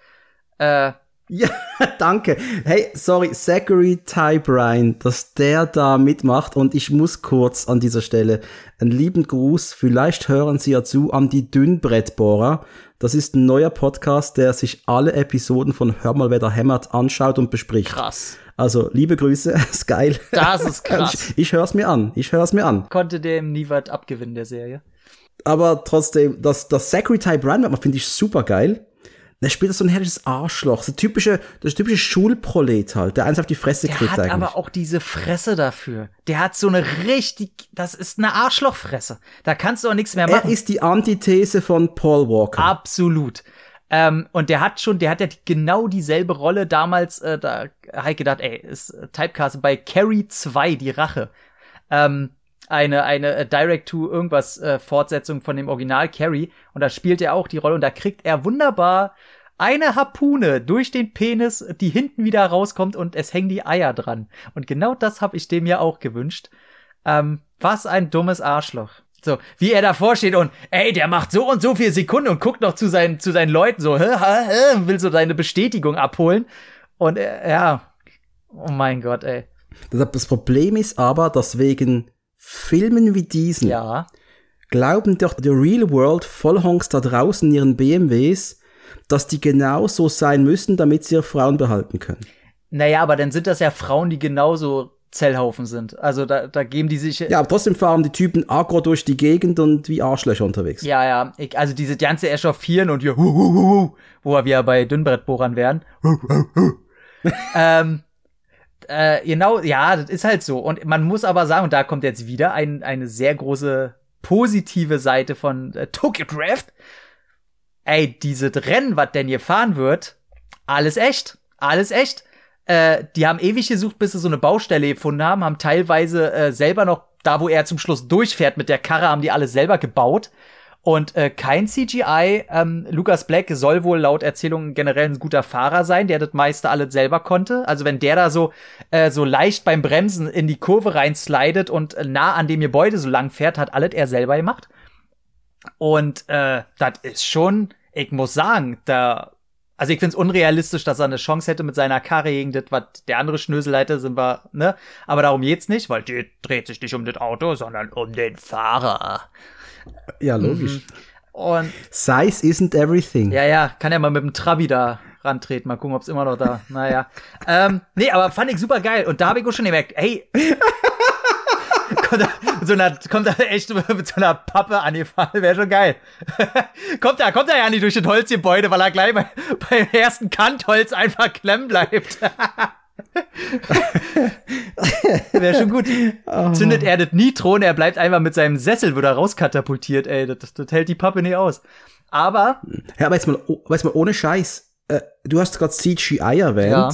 [SPEAKER 2] Äh,
[SPEAKER 1] Ja, danke. Hey, sorry, Zachary Ty Bryan, dass der da mitmacht und ich muss kurz an dieser Stelle einen lieben Gruß, vielleicht hören Sie ja zu, an die Dünnbrettbohrer. Das ist ein neuer Podcast, der sich alle Episoden von Hör mal, wer da hämmert anschaut und bespricht.
[SPEAKER 2] krass.
[SPEAKER 1] Also, liebe Grüße, ist geil.
[SPEAKER 2] Das ist krass.
[SPEAKER 1] Ich, ich hör's mir an, ich hör's mir an.
[SPEAKER 2] Konnte dem nie was abgewinnen, der Serie.
[SPEAKER 1] Aber trotzdem, das, das Zachary Ty Bryan, finde ich super geil. Der spielt so ein herrliches Arschloch. So typische, das typische Schulprolet halt, der eins auf die Fresse
[SPEAKER 2] Der
[SPEAKER 1] kriegt
[SPEAKER 2] hat
[SPEAKER 1] eigentlich.
[SPEAKER 2] aber auch diese Fresse dafür. Der hat so eine richtig, das ist eine Arschlochfresse. Da kannst du auch nichts mehr
[SPEAKER 1] er
[SPEAKER 2] machen.
[SPEAKER 1] ist die Antithese von Paul Walker.
[SPEAKER 2] Absolut. Ähm, und der hat schon, der hat ja genau dieselbe Rolle damals, äh, da ich gedacht, ey, ist Typecast bei Carrie 2, die Rache. Ähm, eine, eine äh, Direct-to-Irgendwas äh, von dem Original Carrie. Und da spielt er auch die Rolle und da kriegt er wunderbar eine Harpune durch den Penis, die hinten wieder rauskommt und es hängen die Eier dran. Und genau das habe ich dem ja auch gewünscht. Ähm, was ein dummes Arschloch. So, wie er davor steht und, ey, der macht so und so viel Sekunden und guckt noch zu seinen, zu seinen Leuten so, hä, hä, hä, will so seine Bestätigung abholen. Und äh, ja, oh mein Gott, ey.
[SPEAKER 1] Das Problem ist aber, dass wegen Filmen wie diesen
[SPEAKER 2] Ja,
[SPEAKER 1] glauben doch die Real World Vollhonks da draußen in ihren BMWs, dass die genau so sein müssen, damit sie ihre Frauen behalten können.
[SPEAKER 2] naja, aber dann sind das ja Frauen, die genauso Zellhaufen sind. Also da, da geben die sich.
[SPEAKER 1] Ja, aber trotzdem fahren die Typen aggro durch die Gegend und wie Arschlöcher unterwegs.
[SPEAKER 2] Ja, ja, ich, also diese ganze Echauffieren und hier, hu, hu, hu, wo wir wieder bei Dünnbrettbohrern wären. Ähm, äh, genau, ja, das ist halt so. Und man muss aber sagen, und da kommt jetzt wieder ein, eine sehr große positive Seite von äh, Tokyo Draft. Ey, diese Rennen, was denn hier fahren wird, alles echt. Alles echt. Äh, die haben ewig gesucht, bis sie so eine Baustelle gefunden haben, haben teilweise äh, selber noch, da wo er zum Schluss durchfährt mit der Karre, haben die alles selber gebaut. Und äh, kein CGI. Ähm, Lucas Black soll wohl laut Erzählungen generell ein guter Fahrer sein, der das meiste alles selber konnte. Also wenn der da so äh, so leicht beim Bremsen in die Kurve reinslidet und äh, nah an dem Gebäude so lang fährt, hat alles er selber gemacht. Und äh, das ist schon, ich muss sagen, da also ich find's unrealistisch, dass er eine Chance hätte mit seiner Karre gegen das, was der andere Schnösel hätte, sind wir, ne? Aber darum geht's nicht, weil die dreht sich nicht um das Auto, sondern um den Fahrer.
[SPEAKER 1] Ja, logisch.
[SPEAKER 2] Und
[SPEAKER 1] Size isn't everything.
[SPEAKER 2] ja, ja, kann ja mal mit dem Trabi da rantreten, mal gucken, ob's immer noch da. Naja. ähm, nee, aber fand ich super geil. Und da habe ich auch schon gemerkt, hey. kommt da, so einer, kommt da echt mit so einer Pappe angefahren, wäre schon geil. kommt da, kommt da ja nicht durch das Holzgebäude, weil er gleich bei, beim ersten Kantholz einfach klemmen bleibt. Wäre schon gut. Zündet er das Nitro und er bleibt einfach mit seinem Sessel wieder rauskatapultiert, ey. Das, das hält die Pappe nicht aus. Aber,
[SPEAKER 1] Ja, aber jetzt mal, oh- jetzt mal ohne Scheiß. Äh, du hast gerade CGI erwähnt.
[SPEAKER 2] Ja.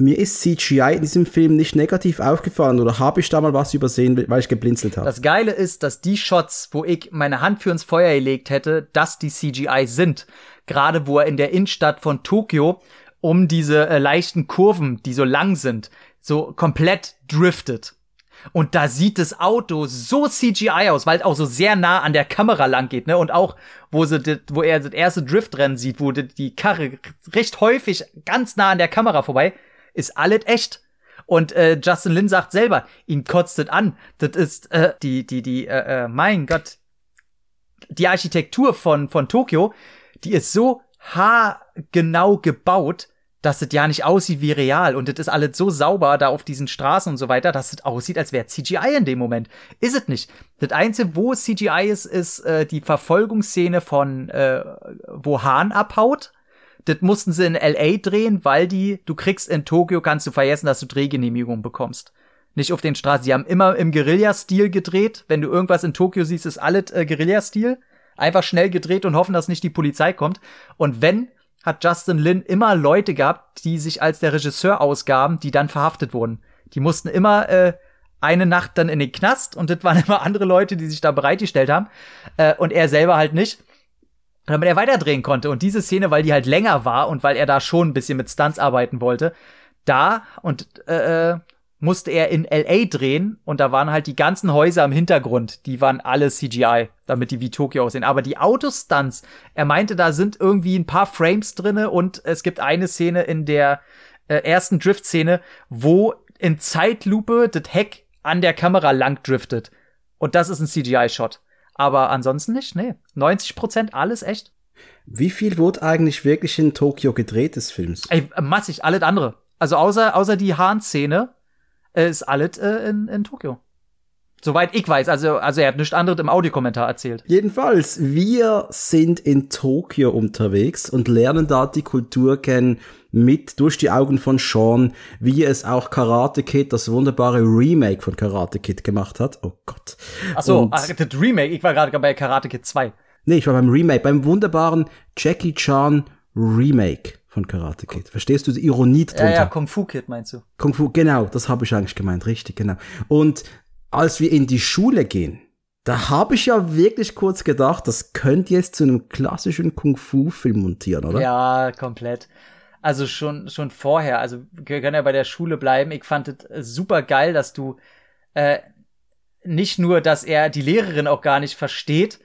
[SPEAKER 1] Mir ist CGI in diesem Film nicht negativ aufgefallen oder habe ich da mal was übersehen, weil ich geblinzelt habe?
[SPEAKER 2] Das Geile ist, dass die Shots, wo ich meine Hand für ins Feuer gelegt hätte, dass die CGI sind. Gerade wo er in der Innenstadt von Tokio um diese äh, leichten Kurven, die so lang sind, so komplett driftet. Und da sieht das Auto so CGI aus, weil es auch so sehr nah an der Kamera lang geht, ne? Und auch, wo, sie dit, wo er das erste Driftrennen sieht, wo die, Karre recht häufig ganz nah an der Kamera vorbei, ist alles echt. Und äh, Justin Lin sagt selber, ihn kotzt das an. Das ist äh, die, die, die, äh, äh, mein Gott. die Architektur von, von Tokio, die ist so haargenau gebaut, dass es ja nicht aussieht wie real und das ist alles so sauber da auf diesen Straßen und so weiter, dass es aussieht, als wäre CGI in dem Moment. Ist es nicht. Das Einzige, wo CGI ist, ist äh, die Verfolgungsszene von, äh, wo Hahn abhaut. Das mussten sie in LA drehen, weil die, du kriegst in Tokio, kannst du vergessen, dass du Drehgenehmigung bekommst. Nicht auf den Straßen. Sie haben immer im Guerilla-Stil gedreht. Wenn du irgendwas in Tokio siehst, ist alles äh, Guerilla-Stil. Einfach schnell gedreht und hoffen, dass nicht die Polizei kommt. Und wenn, hat Justin Lin immer Leute gehabt, die sich als der Regisseur ausgaben, die dann verhaftet wurden. Die mussten immer äh, eine Nacht dann in den Knast und das waren immer andere Leute, die sich da bereitgestellt haben. Äh, und er selber halt nicht. Damit er weiterdrehen konnte. Und diese Szene, weil die halt länger war und weil er da schon ein bisschen mit Stunts arbeiten wollte, da und äh, äh musste er in LA drehen und da waren halt die ganzen Häuser im Hintergrund, die waren alle CGI, damit die wie Tokio aussehen. Aber die Autostunts, er meinte, da sind irgendwie ein paar Frames drinne und es gibt eine Szene in der äh, ersten Drift-Szene, wo in Zeitlupe das Heck an der Kamera lang driftet. Und das ist ein CGI-Shot. Aber ansonsten nicht, nee. 90 Prozent alles echt.
[SPEAKER 1] Wie viel wurde eigentlich wirklich in Tokio gedreht des Films?
[SPEAKER 2] Ey, massig, alles andere. Also außer, außer die Hahn-Szene, äh, ist alles äh, in, in Tokio. Soweit ich weiß, also, also er hat nichts anderes im Audiokommentar erzählt.
[SPEAKER 1] Jedenfalls, wir sind in Tokio unterwegs und lernen da die Kultur kennen mit durch die Augen von Sean, wie es auch Karate Kid, das wunderbare Remake von Karate Kid gemacht hat. Oh Gott.
[SPEAKER 2] Ach so, ach, das Remake, ich war gerade bei Karate Kid 2.
[SPEAKER 1] Nee, ich war beim Remake, beim wunderbaren Jackie Chan Remake von Karate Kid. Verstehst du die Ironie drunter? Ja,
[SPEAKER 2] ja, Kung Fu Kid meinst du?
[SPEAKER 1] Kung Fu, genau, das habe ich eigentlich gemeint, richtig, genau. Und als wir in die Schule gehen, da habe ich ja wirklich kurz gedacht, das könnte jetzt zu einem klassischen Kung Fu Film montieren, oder?
[SPEAKER 2] Ja, komplett. Also schon schon vorher, also wir können ja bei der Schule bleiben. Ich fand es super geil, dass du äh, nicht nur, dass er die Lehrerin auch gar nicht versteht,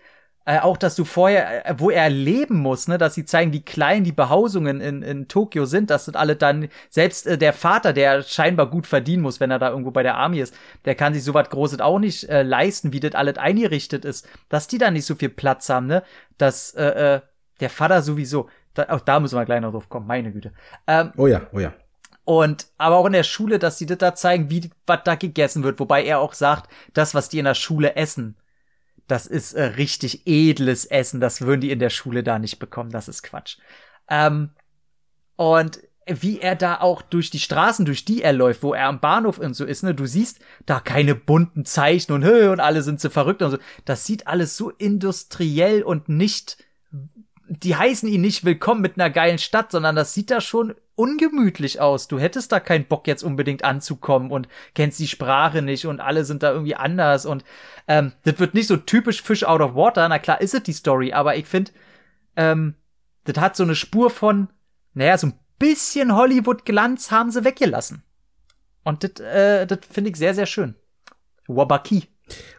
[SPEAKER 2] äh, auch, dass du vorher, äh, wo er leben muss, ne, dass sie zeigen, wie klein die Behausungen in, in Tokio sind, dass das alle dann, selbst äh, der Vater, der scheinbar gut verdienen muss, wenn er da irgendwo bei der Army ist, der kann sich sowas Großes auch nicht äh, leisten, wie das alles eingerichtet ist, dass die da nicht so viel Platz haben, ne, dass äh, äh, der Vater sowieso, da, auch da müssen wir gleich noch drauf kommen, meine Güte.
[SPEAKER 1] Ähm, oh ja, oh ja.
[SPEAKER 2] Und aber auch in der Schule, dass sie das da zeigen, wie was da gegessen wird, wobei er auch sagt, das, was die in der Schule essen, das ist äh, richtig edles Essen, das würden die in der Schule da nicht bekommen, das ist Quatsch. Ähm, und wie er da auch durch die Straßen, durch die er läuft, wo er am Bahnhof und so ist, ne, du siehst da keine bunten Zeichen und Höhe und alle sind so verrückt und so. Das sieht alles so industriell und nicht, die heißen ihn nicht willkommen mit einer geilen Stadt, sondern das sieht da schon ungemütlich aus. Du hättest da keinen Bock jetzt unbedingt anzukommen und kennst die Sprache nicht und alle sind da irgendwie anders und ähm, das wird nicht so typisch Fish out of water. Na klar ist es die Story, aber ich finde, ähm, das hat so eine Spur von, naja, so ein bisschen Hollywood-Glanz haben sie weggelassen. Und das äh, das finde ich sehr, sehr schön. Wabaki.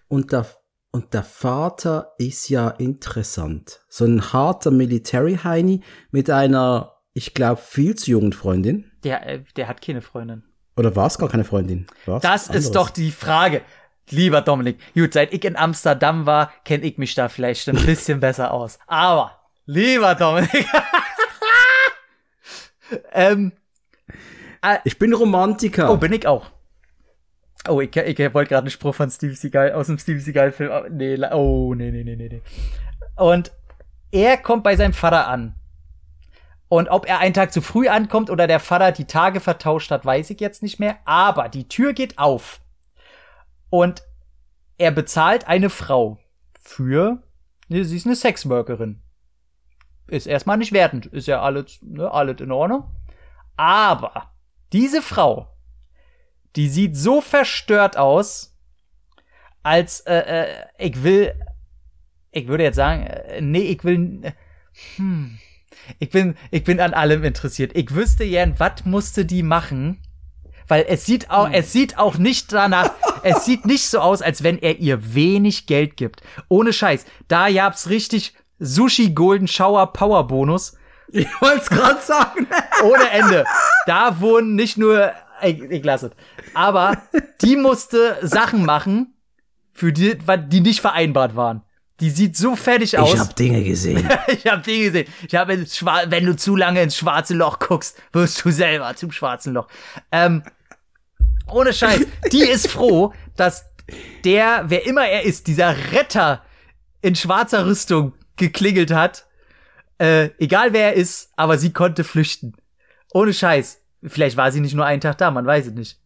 [SPEAKER 1] Und der, und der Vater ist ja interessant. So ein harter Military-Heini mit einer ich glaube, viel zu jungen Freundin.
[SPEAKER 2] Der, äh, der hat keine Freundin.
[SPEAKER 1] Oder war es gar keine Freundin?
[SPEAKER 2] War's das anderes? ist doch die Frage. Lieber Dominik, gut, seit ich in Amsterdam war, kenne ich mich da vielleicht ein bisschen besser aus. Aber, lieber Dominik,
[SPEAKER 1] ähm, äh, ich bin Romantiker.
[SPEAKER 2] Oh, bin ich auch. Oh, ich, ich, wollte gerade einen Spruch von Steve Seagal aus dem Steve Seagal Film. Nee, oh, nee, nee, nee, nee, nee. Und er kommt bei seinem Vater an und ob er einen Tag zu früh ankommt oder der Vater die Tage vertauscht hat, weiß ich jetzt nicht mehr. Aber die Tür geht auf. Und er bezahlt eine Frau für, ne, sie ist eine Sexworkerin. Ist erstmal nicht wertend, ist ja alles, ne, alles in Ordnung. Aber diese Frau, die sieht so verstört aus, als äh, äh, ich will, ich würde jetzt sagen, äh, nee, ich will, äh, hm, ich bin, ich bin an allem interessiert. Ich wüsste gern, was musste die machen? Weil es sieht auch, es sieht auch nicht danach, es sieht nicht so aus, als wenn er ihr wenig Geld gibt. Ohne Scheiß. Da gab's richtig Sushi Golden Shower Power Bonus.
[SPEAKER 1] Ich wollte gerade sagen.
[SPEAKER 2] Ohne Ende. Da wurden nicht nur, ich, ich lasse es. Aber die musste Sachen machen, für die, die nicht vereinbart waren. Die sieht so fertig aus.
[SPEAKER 1] Ich habe Dinge gesehen.
[SPEAKER 2] ich habe Dinge gesehen. Ich habe, wenn du zu lange ins schwarze Loch guckst, wirst du selber zum schwarzen Loch. Ähm, ohne Scheiß. Die ist froh, dass der, wer immer er ist, dieser Retter in schwarzer Rüstung geklingelt hat. Äh, egal wer er ist, aber sie konnte flüchten. Ohne Scheiß. Vielleicht war sie nicht nur einen Tag da, man weiß es nicht.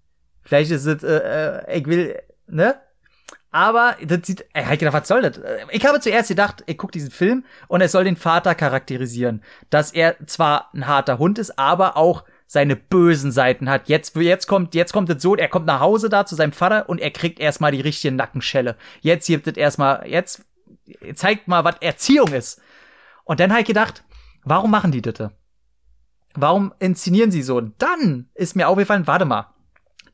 [SPEAKER 2] Vielleicht ist es, äh, äh, ich will, ne? Aber das sieht, er hat gedacht, was soll das? Ich habe zuerst gedacht, ich gucke diesen Film und er soll den Vater charakterisieren. Dass er zwar ein harter Hund ist, aber auch seine bösen Seiten hat. Jetzt, jetzt kommt, jetzt kommt es so, er kommt nach Hause da zu seinem Vater und er kriegt erstmal die richtige Nackenschelle. Jetzt gibt es erstmal, jetzt zeigt mal, was Erziehung ist. Und dann habe ich gedacht, warum machen die das? Warum inszenieren sie so? Dann ist mir aufgefallen, warte mal,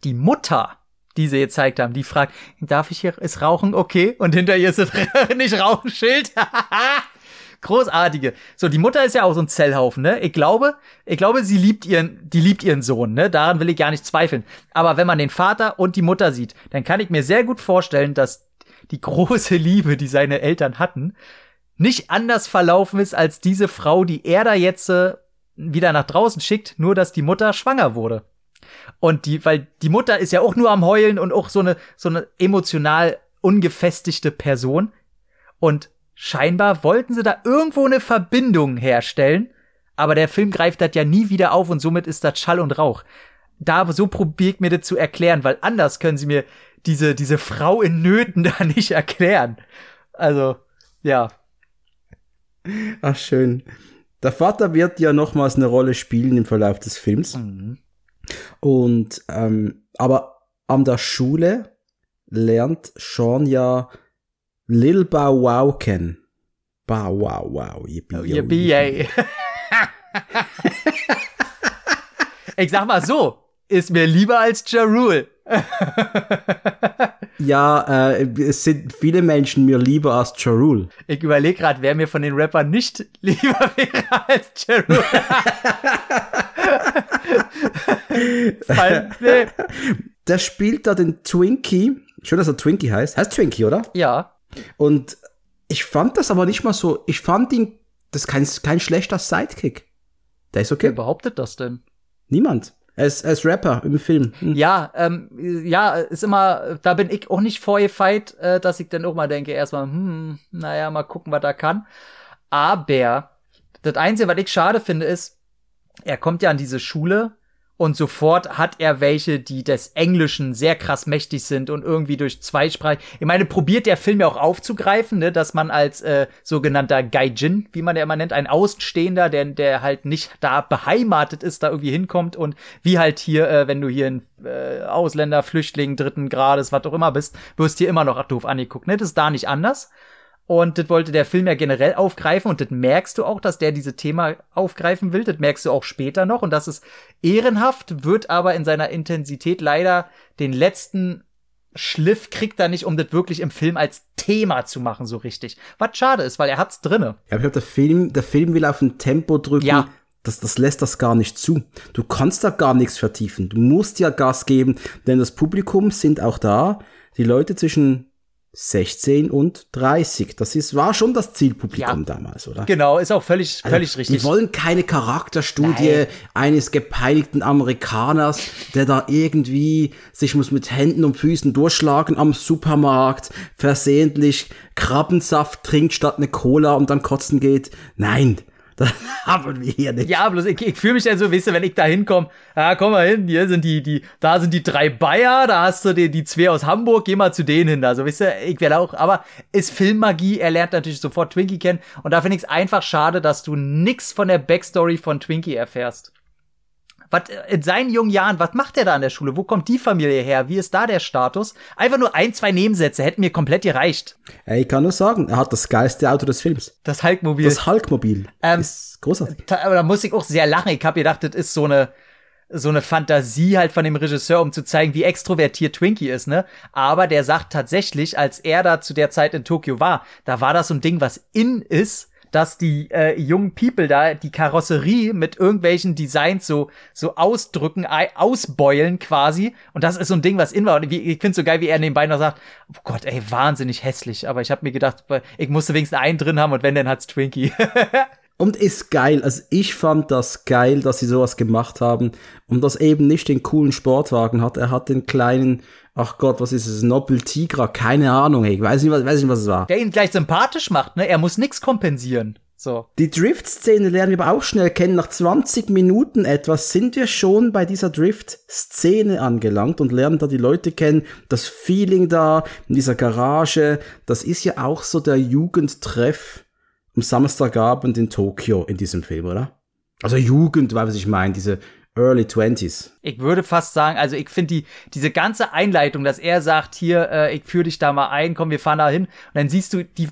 [SPEAKER 2] die Mutter die sie gezeigt haben. Die fragt, darf ich hier, ist Rauchen okay? Und hinter ihr ist das nicht Rauchenschild. Großartige. So, die Mutter ist ja auch so ein Zellhaufen, ne? Ich glaube, ich glaube, sie liebt ihren, die liebt ihren Sohn, ne? Daran will ich gar nicht zweifeln. Aber wenn man den Vater und die Mutter sieht, dann kann ich mir sehr gut vorstellen, dass die große Liebe, die seine Eltern hatten, nicht anders verlaufen ist als diese Frau, die er da jetzt äh, wieder nach draußen schickt, nur dass die Mutter schwanger wurde. Und die, weil die Mutter ist ja auch nur am Heulen und auch so eine, so eine emotional ungefestigte Person. Und scheinbar wollten sie da irgendwo eine Verbindung herstellen. Aber der Film greift das ja nie wieder auf und somit ist das Schall und Rauch. Da, so probiert mir das zu erklären, weil anders können sie mir diese, diese Frau in Nöten da nicht erklären. Also, ja.
[SPEAKER 1] Ach, schön. Der Vater wird ja nochmals eine Rolle spielen im Verlauf des Films. Mhm. Und ähm, aber an der Schule lernt Sean ja Lil Bow Wow kennen. Bow Wow Wow.
[SPEAKER 2] Yippie, oh, yippie, yay. ich sag mal so, ist mir lieber als Ja Rule.
[SPEAKER 1] ja, äh, es sind viele Menschen mir lieber als Ja Rule.
[SPEAKER 2] Ich überlege gerade, wer mir von den Rappern nicht lieber wäre als Ja Rule.
[SPEAKER 1] Der spielt da den Twinkie. Schön, dass er Twinkie heißt. Heißt Twinkie, oder?
[SPEAKER 2] Ja.
[SPEAKER 1] Und ich fand das aber nicht mal so. Ich fand ihn, das ist kein, kein schlechter Sidekick. Der ist okay.
[SPEAKER 2] Wer behauptet das denn?
[SPEAKER 1] Niemand. Er ist Rapper im Film.
[SPEAKER 2] Hm. Ja, ähm, ja, ist immer, da bin ich auch nicht vorgefeit, äh, dass ich dann auch mal denke, erstmal, hm, naja, mal gucken, was er kann. Aber das Einzige, was ich schade finde, ist, er kommt ja an diese Schule und sofort hat er welche, die des Englischen sehr krass mächtig sind und irgendwie durch Zweisprach. Ich meine, probiert der Film ja auch aufzugreifen, ne, dass man als äh, sogenannter Gaijin, wie man der immer nennt, ein Außenstehender, der, der halt nicht da beheimatet ist, da irgendwie hinkommt und wie halt hier, äh, wenn du hier ein äh, Ausländer, Flüchtling dritten Grades, was auch immer bist, wirst dir immer noch doof angeguckt. Ne? Das ist da nicht anders. Und das wollte der Film ja generell aufgreifen und das merkst du auch, dass der diese Thema aufgreifen will. Das merkst du auch später noch und das ist ehrenhaft, wird aber in seiner Intensität leider den letzten Schliff kriegt er nicht, um das wirklich im Film als Thema zu machen, so richtig. Was schade ist, weil er hat's drinne.
[SPEAKER 1] Ja, ich glaube, der Film, der Film will auf ein Tempo drücken. Ja. Das, das lässt das gar nicht zu. Du kannst da gar nichts vertiefen. Du musst ja Gas geben, denn das Publikum sind auch da. Die Leute zwischen 16 und 30. Das ist, war schon das Zielpublikum ja, damals, oder?
[SPEAKER 2] Genau, ist auch völlig, also, völlig richtig.
[SPEAKER 1] Die wollen keine Charakterstudie Nein. eines gepeinigten Amerikaners, der da irgendwie sich muss mit Händen und Füßen durchschlagen am Supermarkt, versehentlich Krabbensaft trinkt statt eine Cola und dann kotzen geht. Nein, das haben wir hier nicht.
[SPEAKER 2] Ja, bloß ich, ich fühle mich dann so, weißt du, wenn ich da hinkomme, ja, komm mal hin, hier sind die, die, da sind die drei Bayer, da hast du die, die zwei aus Hamburg, geh mal zu denen hin, also, weißt du, ich werde auch, aber ist Filmmagie, er lernt natürlich sofort Twinkie kennen und da finde ich es einfach schade, dass du nix von der Backstory von Twinkie erfährst. Was in seinen jungen Jahren, was macht er da an der Schule? Wo kommt die Familie her? Wie ist da der Status? Einfach nur ein, zwei Nebensätze hätten mir komplett gereicht.
[SPEAKER 1] Ich kann nur sagen, er hat das geilste Auto des Films.
[SPEAKER 2] Das Hulkmobil.
[SPEAKER 1] Das Hulkmobil. Ähm, ist großartig.
[SPEAKER 2] Aber da muss ich auch sehr lachen. Ich habe gedacht, das ist so eine so eine Fantasie halt von dem Regisseur, um zu zeigen, wie extrovertiert Twinkie ist, ne? Aber der sagt tatsächlich, als er da zu der Zeit in Tokio war, da war das so ein Ding, was in ist, dass die äh, jungen People da die Karosserie mit irgendwelchen Designs so so ausdrücken, ausbeulen quasi. Und das ist so ein Ding, was in war. Und ich finde so geil, wie er nebenbei noch sagt, oh Gott, ey, wahnsinnig hässlich. Aber ich habe mir gedacht, ich musste wenigstens einen drin haben und wenn, dann hat's Twinkie.
[SPEAKER 1] Und ist geil. Also ich fand das geil, dass sie sowas gemacht haben. Und das eben nicht den coolen Sportwagen hat. Er hat den kleinen, ach Gott, was ist es, Nobel Tigra, keine Ahnung, ey. Ich weiß nicht, was, weiß nicht, was es war.
[SPEAKER 2] Der ihn gleich sympathisch macht, ne? Er muss nix kompensieren. So.
[SPEAKER 1] Die Drift-Szene lernen wir aber auch schnell kennen. Nach 20 Minuten etwas sind wir schon bei dieser Drift-Szene angelangt und lernen da die Leute kennen. Das Feeling da in dieser Garage, das ist ja auch so der Jugendtreff am Samstagabend in Tokio in diesem Film, oder? Also Jugend, weil was ich meine, diese Early Twenties.
[SPEAKER 2] Ich würde fast sagen, also ich finde die diese ganze Einleitung, dass er sagt, hier, äh, ich führe dich da mal ein, komm, wir fahren da hin. Und dann siehst du, die,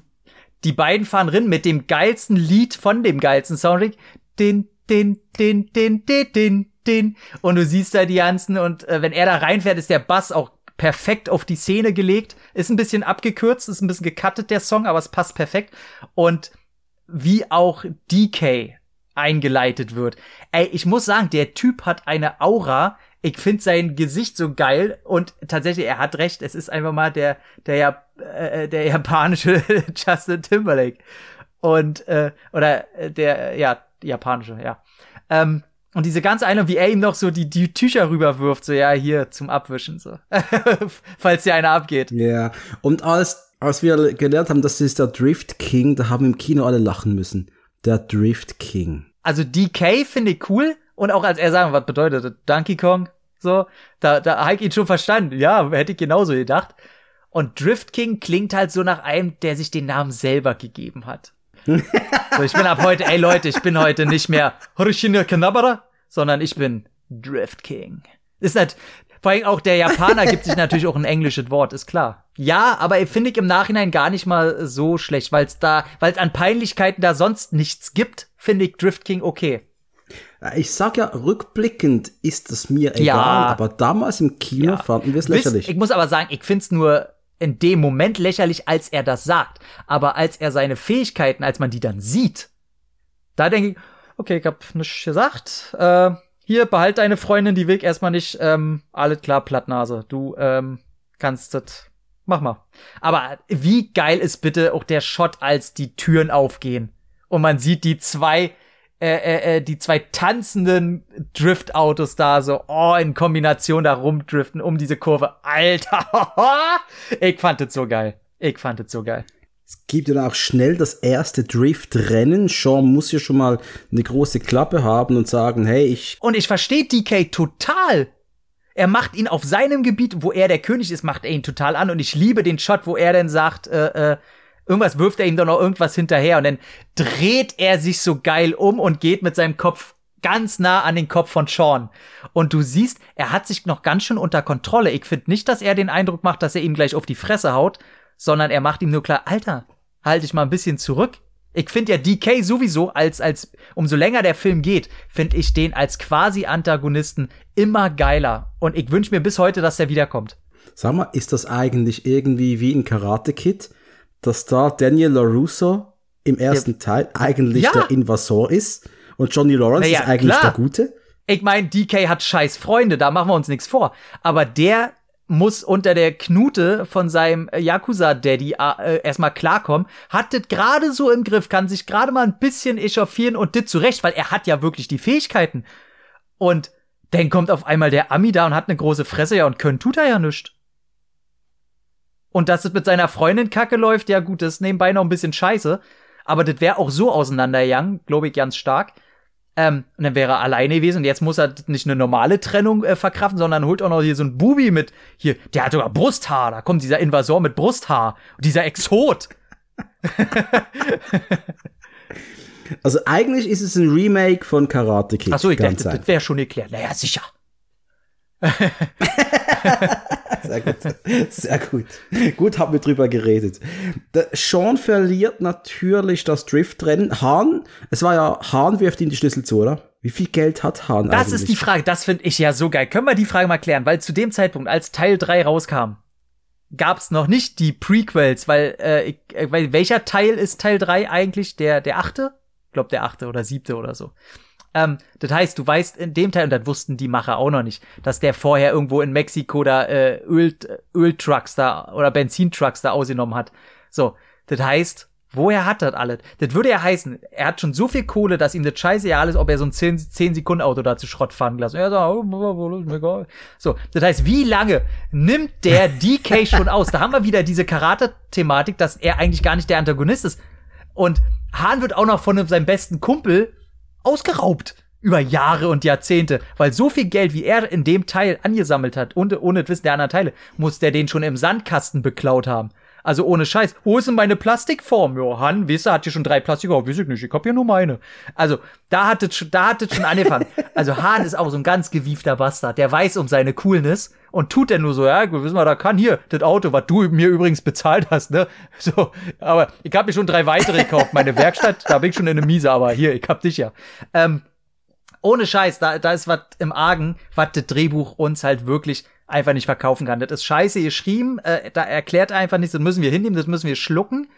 [SPEAKER 2] die beiden fahren rein mit dem geilsten Lied von dem geilsten Soundtrack. Den, den, den, den, den, den, den. Und du siehst da die ganzen und äh, wenn er da reinfährt, ist der Bass auch perfekt auf die Szene gelegt. Ist ein bisschen abgekürzt, ist ein bisschen gecuttet, der Song, aber es passt perfekt. Und wie auch DK eingeleitet wird. Ey, ich muss sagen, der Typ hat eine Aura. Ich finde sein Gesicht so geil und tatsächlich, er hat recht. Es ist einfach mal der der äh, der japanische Justin Timberlake und äh, oder der ja japanische ja. Ähm, und diese ganze eine, wie er ihm noch so die, die Tücher rüberwirft, so ja, hier zum Abwischen, so. Falls dir einer abgeht.
[SPEAKER 1] Ja. Yeah. Und als als wir gelernt haben, das ist der Drift King, da haben im Kino alle lachen müssen. Der Drift King.
[SPEAKER 2] Also DK finde ich cool und auch als er sagen, was bedeutet? Donkey Kong? So, da, da habe ich ihn schon verstanden. Ja, hätte ich genauso gedacht. Und Drift King klingt halt so nach einem, der sich den Namen selber gegeben hat. so, ich bin ab heute, ey Leute, ich bin heute nicht mehr Horoshina Kanabara, sondern ich bin Drift King. Ist halt, vor allem auch der Japaner gibt sich natürlich auch ein englisches Wort, ist klar. Ja, aber finde ich im Nachhinein gar nicht mal so schlecht, weil es da, weil es an Peinlichkeiten da sonst nichts gibt, finde ich Drift King okay.
[SPEAKER 1] Ich sag ja, rückblickend ist es mir egal, ja. aber damals im Kino ja. fanden wir es lächerlich.
[SPEAKER 2] Ich muss aber sagen, ich finde es nur in dem Moment lächerlich, als er das sagt. Aber als er seine Fähigkeiten, als man die dann sieht, da denke ich, okay, ich hab nichts gesagt. Äh, hier, behalt deine Freundin, die Weg erstmal nicht, ähm, alles klar, Plattnase. Du, ähm, kannst das, mach mal. Aber wie geil ist bitte auch der Shot, als die Türen aufgehen und man sieht die zwei, äh, äh, äh die zwei tanzenden Driftautos da so, oh, in Kombination da rumdriften um diese Kurve. Alter, ich fand das so geil. Ich fand das so geil.
[SPEAKER 1] Es gibt ja auch schnell das erste Drift-Rennen. Sean muss ja schon mal eine große Klappe haben und sagen, hey, ich.
[SPEAKER 2] Und ich verstehe DK total. Er macht ihn auf seinem Gebiet, wo er der König ist, macht er ihn total an. Und ich liebe den Shot, wo er dann sagt, äh, äh, irgendwas wirft er ihm doch noch irgendwas hinterher. Und dann dreht er sich so geil um und geht mit seinem Kopf ganz nah an den Kopf von Sean. Und du siehst, er hat sich noch ganz schön unter Kontrolle. Ich finde nicht, dass er den Eindruck macht, dass er ihm gleich auf die Fresse haut, sondern er macht ihm nur klar, Alter, halt dich mal ein bisschen zurück. Ich finde ja DK sowieso als, als, umso länger der Film geht, finde ich den als quasi Antagonisten immer geiler. Und ich wünsche mir bis heute, dass der wiederkommt.
[SPEAKER 1] Sag mal, ist das eigentlich irgendwie wie in Karate Kid, dass da Daniel LaRusso im ersten ja. Teil eigentlich ja. der Invasor ist und Johnny Lawrence ja, ist eigentlich klar. der Gute?
[SPEAKER 2] Ich meine, DK hat scheiß Freunde, da machen wir uns nichts vor. Aber der muss unter der Knute von seinem Yakuza-Daddy äh, erstmal klarkommen, hat das gerade so im Griff, kann sich gerade mal ein bisschen echauffieren und dit zurecht, weil er hat ja wirklich die Fähigkeiten. Und dann kommt auf einmal der Ami da und hat eine große Fresse, ja, und können tut er ja nichts. Und dass es mit seiner Freundin kacke läuft, ja gut, das ist nebenbei noch ein bisschen scheiße. Aber das wäre auch so auseinandergegangen, glaube ich, ganz stark. Ähm, und dann wäre er alleine gewesen und jetzt muss er nicht eine normale Trennung äh, verkraften, sondern holt auch noch hier so ein Bubi mit, hier, der hat sogar Brusthaar, da kommt dieser Invasor mit Brusthaar, dieser Exot.
[SPEAKER 1] also eigentlich ist es ein Remake von Karate Kid.
[SPEAKER 2] Achso, ich dachte, das wäre schon erklärt. Naja, sicher.
[SPEAKER 1] Sehr gut. Sehr gut. Gut haben wir drüber geredet. Der Sean verliert natürlich das Driftrennen. Hahn, es war ja, Hahn wirft ihm die Schlüssel zu, oder? Wie viel Geld hat Hahn
[SPEAKER 2] Das eigentlich? ist die Frage, das finde ich ja so geil. Können wir die Frage mal klären? Weil zu dem Zeitpunkt, als Teil 3 rauskam, gab's noch nicht die Prequels, weil, äh, ich, äh, weil welcher Teil ist Teil 3 eigentlich? Der, der achte? Ich glaube, der achte oder siebte oder so. Ähm, das heißt, du weißt in dem Teil, und das wussten die Macher auch noch nicht, dass der vorher irgendwo in Mexiko da äh, Öl, Öltrucks da oder Benzintrucks da ausgenommen hat. So, das heißt, woher hat das alles? Das würde ja heißen, er hat schon so viel Kohle, dass ihm das scheiße ja alles, ob er so ein 10, 10 Sekunden Auto da zu Schrott fahren lassen. Er sagt, oh. So, das heißt, wie lange nimmt der DK schon aus? Da haben wir wieder diese Karate-Thematik, dass er eigentlich gar nicht der Antagonist ist. Und Hahn wird auch noch von seinem besten Kumpel ausgeraubt über Jahre und Jahrzehnte, weil so viel Geld, wie er in dem Teil angesammelt hat, und ohne das Wissen der anderen Teile, muss der den schon im Sandkasten beklaut haben. Also ohne Scheiß. Wo ist denn meine Plastikform? Johann, weißt du, hat hier schon drei Plastik, oh, weiß ich nicht, ich hab hier nur meine. Also, da hat es, da hat es schon angefangen. Also Hahn ist auch so ein ganz gewiefter Bastard. Der weiß um seine Coolness und tut er nur so, ja, wissen wir, da kann hier, das Auto, was du mir übrigens bezahlt hast, ne? So, aber ich habe mir schon drei weitere gekauft. Meine Werkstatt, da bin ich schon in eine Miese, aber hier, ich hab dich ja. Ähm, ohne Scheiß, da, da ist was im Argen, was das Drehbuch uns halt wirklich einfach nicht verkaufen kann. Das ist scheiße geschrieben, äh, da erklärt einfach nichts, das müssen wir hinnehmen, das müssen wir schlucken.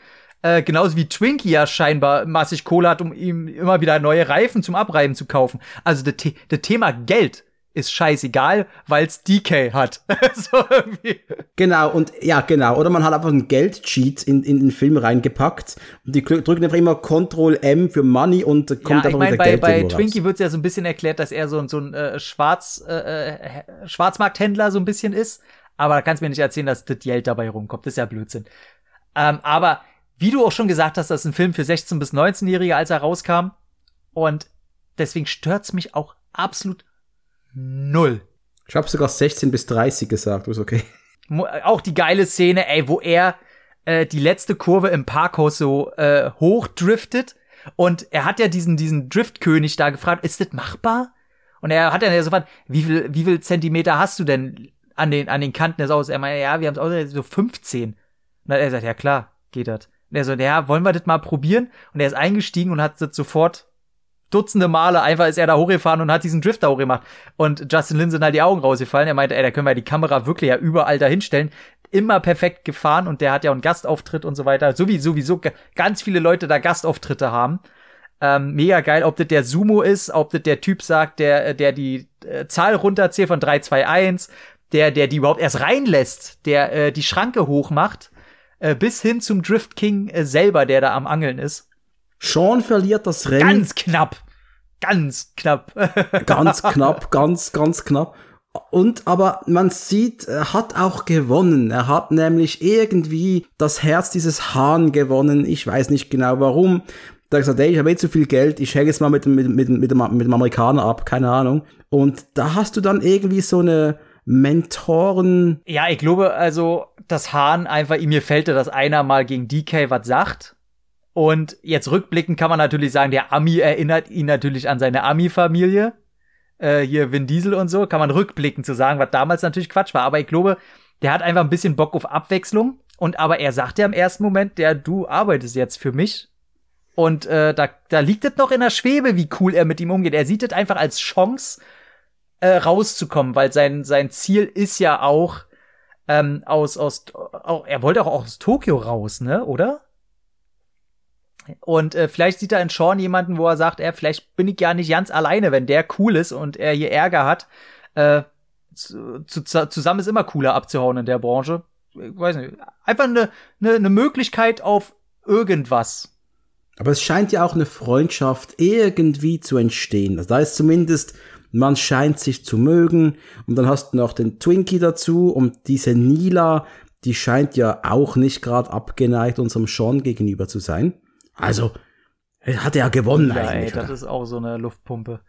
[SPEAKER 2] Äh, genauso wie Twinkie ja scheinbar massig Kohle hat, um ihm immer wieder neue Reifen zum Abreiben zu kaufen. Also das, das Thema Geld ist scheißegal, weil's DK hat. so
[SPEAKER 1] irgendwie. Genau, und ja, genau. Oder man hat einfach einen Geldcheat in, in den Film reingepackt und die drücken einfach immer Ctrl M für Money und kommt ja, einfach ich mein,
[SPEAKER 2] bei, Geld bei Twinkie wird's ja so ein bisschen erklärt, dass er so, so ein äh, Schwarz, äh, äh, Schwarzmarkthändler so ein bisschen ist. Aber da kannst du mir nicht erzählen, dass das Geld dabei rumkommt. Das ist ja Blödsinn. Ähm, aber wie du auch schon gesagt hast, das ist ein Film für 16- bis 19-Jährige, als er rauskam. Und deswegen stört's mich auch absolut null.
[SPEAKER 1] Ich habe sogar 16 bis 30 gesagt, ist okay.
[SPEAKER 2] Auch die geile Szene, ey, wo er äh, die letzte Kurve im Parkhaus so äh, hochdriftet und er hat ja diesen diesen Driftkönig da gefragt, ist das machbar? Und er hat ja so gefragt, wie viel wie viel Zentimeter hast du denn an den an den Kanten des Autos? Er meinte, ja, wir haben es so 15. Und dann er sagt, ja klar, geht das. Und er so, ja, wollen wir das mal probieren? Und er ist eingestiegen und hat das sofort Dutzende Male einfach ist er da hochgefahren und hat diesen Drifter hochgemacht. Und Justin Lin sind halt die Augen rausgefallen. Er meinte, ey, da können wir die Kamera wirklich ja überall dahinstellen. Immer perfekt gefahren und der hat ja auch einen Gastauftritt und so weiter. So wie sowieso ganz viele Leute da Gastauftritte haben. Ähm, mega geil, ob das der Sumo ist, ob das der Typ sagt, der, der die äh, Zahl runterzählt von 321, der, der die überhaupt erst reinlässt, der äh, die Schranke hochmacht, äh, bis hin zum Drift King äh, selber, der da am Angeln ist.
[SPEAKER 1] Sean verliert das Rennen.
[SPEAKER 2] Ganz knapp. Ganz knapp.
[SPEAKER 1] ganz knapp, ganz, ganz knapp. Und aber man sieht, er hat auch gewonnen. Er hat nämlich irgendwie das Herz dieses Hahn gewonnen. Ich weiß nicht genau warum. Da hat gesagt, ey, ich habe eh zu viel Geld, ich hänge jetzt mal mit, mit, mit, mit, dem, mit dem Amerikaner ab, keine Ahnung. Und da hast du dann irgendwie so eine Mentoren.
[SPEAKER 2] Ja, ich glaube, also, das Hahn einfach, ihm gefällt, dass einer mal gegen DK was sagt. Und jetzt rückblickend kann man natürlich sagen, der Ami erinnert ihn natürlich an seine Ami-Familie. Äh, hier Vin Diesel und so. Kann man rückblickend zu sagen, was damals natürlich Quatsch war. Aber ich glaube, der hat einfach ein bisschen Bock auf Abwechslung. Und aber er sagt ja im ersten Moment, der, du arbeitest jetzt für mich. Und äh, da, da liegt es noch in der Schwebe, wie cool er mit ihm umgeht. Er sieht es einfach als Chance, äh, rauszukommen, weil sein, sein Ziel ist ja auch ähm, aus, aus, auch, er wollte auch aus Tokio raus, ne, oder? Und äh, vielleicht sieht er in Sean jemanden, wo er sagt, er, vielleicht bin ich ja nicht ganz alleine, wenn der cool ist und er hier Ärger hat. Äh, zu, zu, zusammen ist immer cooler abzuhauen in der Branche. Ich weiß nicht. Einfach eine, eine, eine Möglichkeit auf irgendwas.
[SPEAKER 1] Aber es scheint ja auch eine Freundschaft irgendwie zu entstehen. Also da ist zumindest, man scheint sich zu mögen. Und dann hast du noch den Twinkie dazu und diese Nila, die scheint ja auch nicht gerade abgeneigt unserem Sean gegenüber zu sein. Also, hat er gewonnen ja, eigentlich.
[SPEAKER 2] Ey, das ist auch so eine Luftpumpe.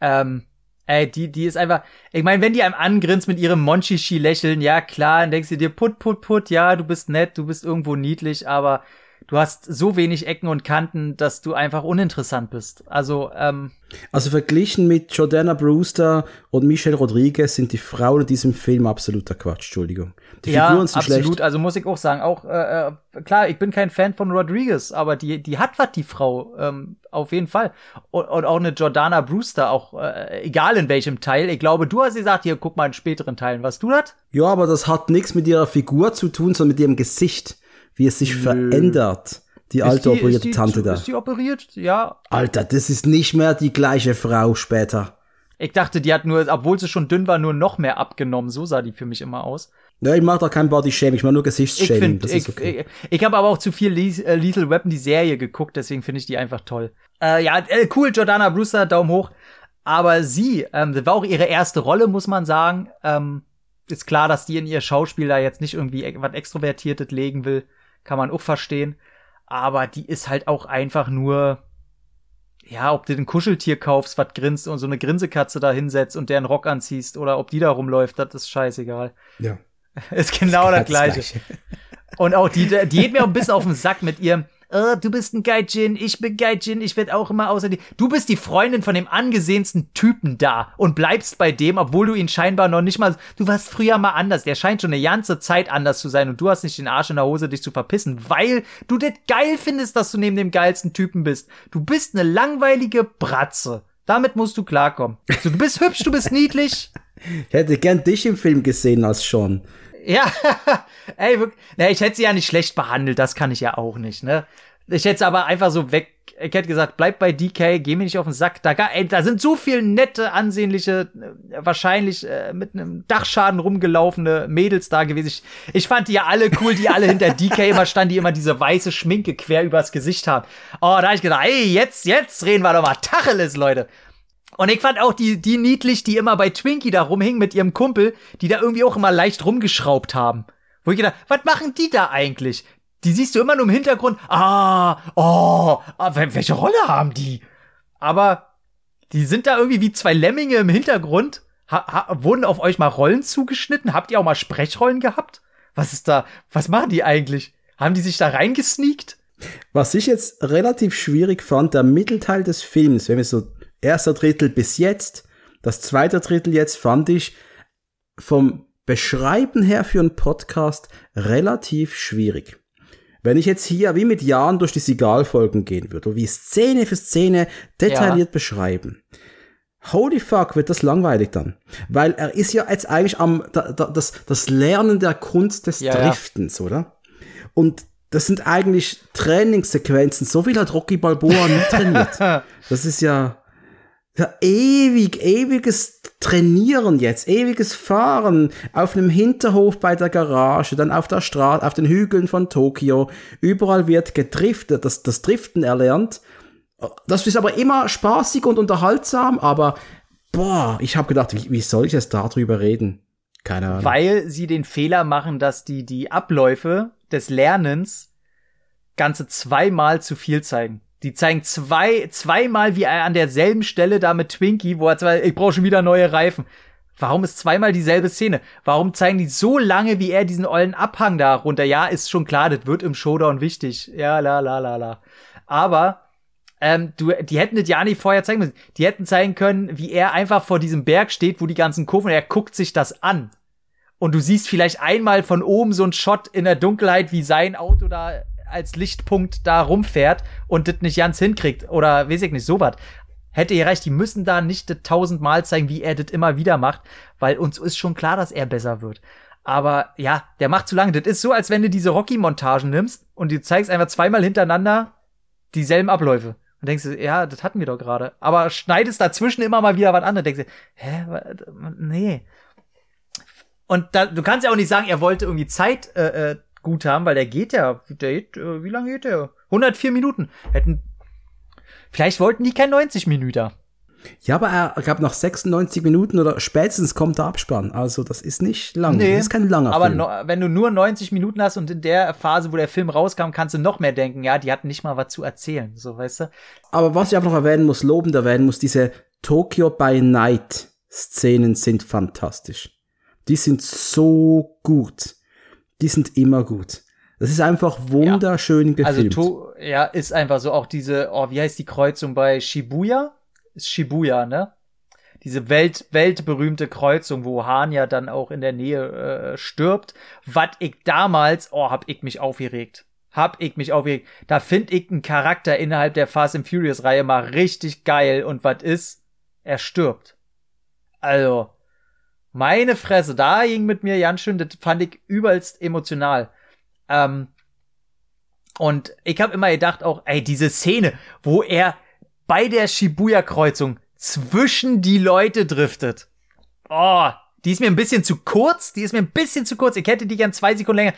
[SPEAKER 2] Ähm, ey, die, die ist einfach, ich meine, wenn die einem angrinst mit ihrem Monchichi-Lächeln, ja klar, dann denkst du dir, put, put, put, ja, du bist nett, du bist irgendwo niedlich, aber du hast so wenig Ecken und Kanten, dass du einfach uninteressant bist. Also, ähm,
[SPEAKER 1] Also verglichen mit Jordana Brewster und Michelle Rodriguez sind die Frauen in diesem Film absoluter Quatsch, Entschuldigung. Die
[SPEAKER 2] ja,
[SPEAKER 1] Figuren sind
[SPEAKER 2] absolut.
[SPEAKER 1] schlecht.
[SPEAKER 2] Also muss ich auch sagen, auch äh, äh, klar, ich bin kein Fan von Rodriguez, aber die, die hat was, die Frau, ähm, auf jeden Fall. Und, und auch eine Jordana Brewster, auch äh, egal in welchem Teil. Ich glaube, du hast gesagt, hier guck mal in späteren Teilen, was du das?
[SPEAKER 1] Ja, aber das hat nichts mit ihrer Figur zu tun, sondern mit ihrem Gesicht, wie es sich verändert. Die alte
[SPEAKER 2] Ist die-
[SPEAKER 1] operierte
[SPEAKER 2] die,
[SPEAKER 1] Tante da.
[SPEAKER 2] Ist die operiert? Ja.
[SPEAKER 1] Alter, das ist nicht mehr die gleiche Frau später.
[SPEAKER 2] Ich dachte, die hat nur, obwohl sie schon dünn war, nur noch mehr abgenommen. So sah die für mich immer aus.
[SPEAKER 1] Ja, ich mach da kein Body-Shaming, ich mach nur
[SPEAKER 2] Ich
[SPEAKER 1] Gesichtsshaming.
[SPEAKER 2] ich,
[SPEAKER 1] ist okay.
[SPEAKER 2] ich, ich habe aber auch zu viel äh, Lethal Weapon, die Serie, geguckt, deswegen finde ich die einfach toll. Äh, ja, äh, cool, Jordana Brewster, Daumen hoch. Aber sie, ähm, das war auch ihre erste Rolle, muss man sagen. Ähm, ist klar, dass die in ihr Schauspiel da jetzt nicht irgendwie e- was Extrovertiertes legen will. Kann man auch verstehen. Aber die ist halt auch einfach nur, ja, ob du den Kuscheltier kaufst, was grinst und so eine Grinsekatze da hinsetzt und deren Rock anziehst oder ob die da rumläuft, das ist scheißegal.
[SPEAKER 1] ja.
[SPEAKER 2] Ist genau das Gleiche. Und auch die, die geht mir auch ein bisschen auf den Sack mit ihrem, oh, du bist ein Gaijin, ich bin Gaijin, ich werd auch immer außer dir. Du bist die Freundin von dem angesehensten Typen da und bleibst bei dem, obwohl du ihn scheinbar noch nicht mal, du warst früher mal anders. Der scheint schon eine ganze Zeit anders zu sein und du hast nicht den Arsch in der Hose, dich zu verpissen, weil du das geil findest, dass du neben dem geilsten Typen bist. Du bist eine langweilige Bratze. Damit musst du klarkommen. So, du bist hübsch, du bist niedlich.
[SPEAKER 1] Ich hätte gern dich im Film gesehen als Sean.
[SPEAKER 2] Ja, ey, wirklich. Na, ich hätte sie ja nicht schlecht behandelt, das kann ich ja auch nicht, ne? Ich hätte sie aber einfach so weg. Ich hätte gesagt, bleib bei DK, geh mir nicht auf den Sack. Da, ey, da sind so viel nette, ansehnliche, äh, wahrscheinlich äh, mit einem Dachschaden rumgelaufene Mädels da gewesen. Ich, ich fand die ja alle cool, die alle hinter DK immer standen, die immer diese weiße Schminke quer übers Gesicht haben. Oh, da hab ich gedacht, ey, jetzt, jetzt reden wir doch mal Tacheles, Leute. Und ich fand auch die, die niedlich, die immer bei Twinkie da rumhingen mit ihrem Kumpel, die da irgendwie auch immer leicht rumgeschraubt haben. Wo ich gedacht, was machen die da eigentlich? Die siehst du immer nur im Hintergrund. Ah, oh, ah, wel- welche Rolle haben die? Aber die sind da irgendwie wie zwei Lemminge im Hintergrund. Ha, ha, wurden auf euch mal Rollen zugeschnitten? Habt ihr auch mal Sprechrollen gehabt? Was ist da? Was machen die eigentlich? Haben die sich da reingesneakt?
[SPEAKER 1] Was ich jetzt relativ schwierig fand, der Mittelteil des Films, wenn wir so erster Drittel bis jetzt, das zweite Drittel jetzt, fand ich vom Beschreiben her für einen Podcast relativ schwierig. Wenn ich jetzt hier wie mit Jahren durch die Sigal-Folgen gehen würde, wie Szene für Szene detailliert beschreiben, holy fuck, wird das langweilig dann. Weil er ist ja jetzt eigentlich am, da, da, das, das Lernen der Kunst des
[SPEAKER 2] Ja, ja.
[SPEAKER 1] Driftens, oder? Und das sind eigentlich Trainingssequenzen. So viel hat Rocky Balboa nie trainiert. Das ist ja, ja ewig, ewiges Trainieren jetzt, ewiges Fahren auf einem Hinterhof bei der Garage, dann auf der Straße, auf den Hügeln von Tokio. Überall wird gedriftet, das, das Driften erlernt. Das ist aber immer spaßig und unterhaltsam, aber boah, ich habe gedacht, wie, wie soll ich jetzt darüber reden? Keine Ahnung.
[SPEAKER 2] Weil sie den Fehler machen, dass die die Abläufe des Lernens ganze zweimal zu viel zeigen. Die zeigen zwei, zweimal, wie er an derselben Stelle da mit Twinkie, wo er zwei, ich brauche schon wieder neue Reifen. Warum ist zweimal dieselbe Szene? Warum zeigen die so lange, wie er diesen ollen Abhang da runter? Ja, ist schon klar, das wird im Showdown wichtig. Ja, la, la, la, la. Aber ähm, du, die hätten das ja nicht vorher zeigen müssen. Die hätten zeigen können, wie er einfach vor diesem Berg steht, wo die ganzen Kurven, er guckt sich das an. Und du siehst vielleicht einmal von oben so ein Shot in der Dunkelheit, wie sein Auto da als Lichtpunkt da rumfährt und das nicht ganz hinkriegt. Oder weiß ich nicht, sowas. Hätte ihr recht, die müssen da nicht das tausendmal zeigen, wie er das immer wieder macht, weil uns ist schon klar, dass er besser wird. Aber ja, der macht zu lange. Das ist so, als wenn du diese Rocky-Montagen nimmst und du zeigst einfach zweimal hintereinander dieselben Abläufe. Und denkst du, ja, das hatten wir doch gerade. Aber schneidest dazwischen immer mal wieder was anderes. Denkst du, hä, nee. Und da, du kannst ja auch nicht sagen, er wollte irgendwie Zeit äh, äh, gut haben, weil der geht ja, der geht, äh, wie lange geht der? 104 Minuten. Hätten, vielleicht wollten die kein 90 Minuten.
[SPEAKER 1] Ja, aber er gab nach 96 Minuten oder spätestens kommt der Abspann. Also das ist nicht lang.
[SPEAKER 2] Nee,
[SPEAKER 1] das ist kein langer
[SPEAKER 2] Aber
[SPEAKER 1] Film.
[SPEAKER 2] no, wenn du nur 90 Minuten hast und in der Phase, wo der Film rauskam, kannst du noch mehr denken, ja, die hatten nicht mal was zu erzählen, so weißt du?
[SPEAKER 1] Aber was ich einfach noch erwähnen muss, lobend erwähnen muss, diese Tokyo by Night Szenen sind fantastisch. Die sind so gut. Die sind immer gut. Das ist einfach wunderschön
[SPEAKER 2] Also
[SPEAKER 1] gefilmt.
[SPEAKER 2] to ja, ist einfach so auch diese, oh, wie heißt die Kreuzung bei Shibuya? Ist Shibuya, ne? Diese Welt, weltberühmte Kreuzung, wo Han ja dann auch in der Nähe äh, stirbt. Was ich damals, oh, hab ich mich aufgeregt. Hab ich mich aufgeregt. Da find ich einen Charakter innerhalb der Fast and Furious Reihe mal richtig geil. Und was ist? Er stirbt. Also, meine Fresse, da ging mit mir ganz schön, das fand ich übelst emotional. Ähm, und ich habe immer gedacht auch, ey, diese Szene, wo er bei der Shibuya-Kreuzung zwischen die Leute driftet. Oh, die ist mir ein bisschen zu kurz. Die ist mir ein bisschen zu kurz. Ich hätte die gern zwei Sekunden länger.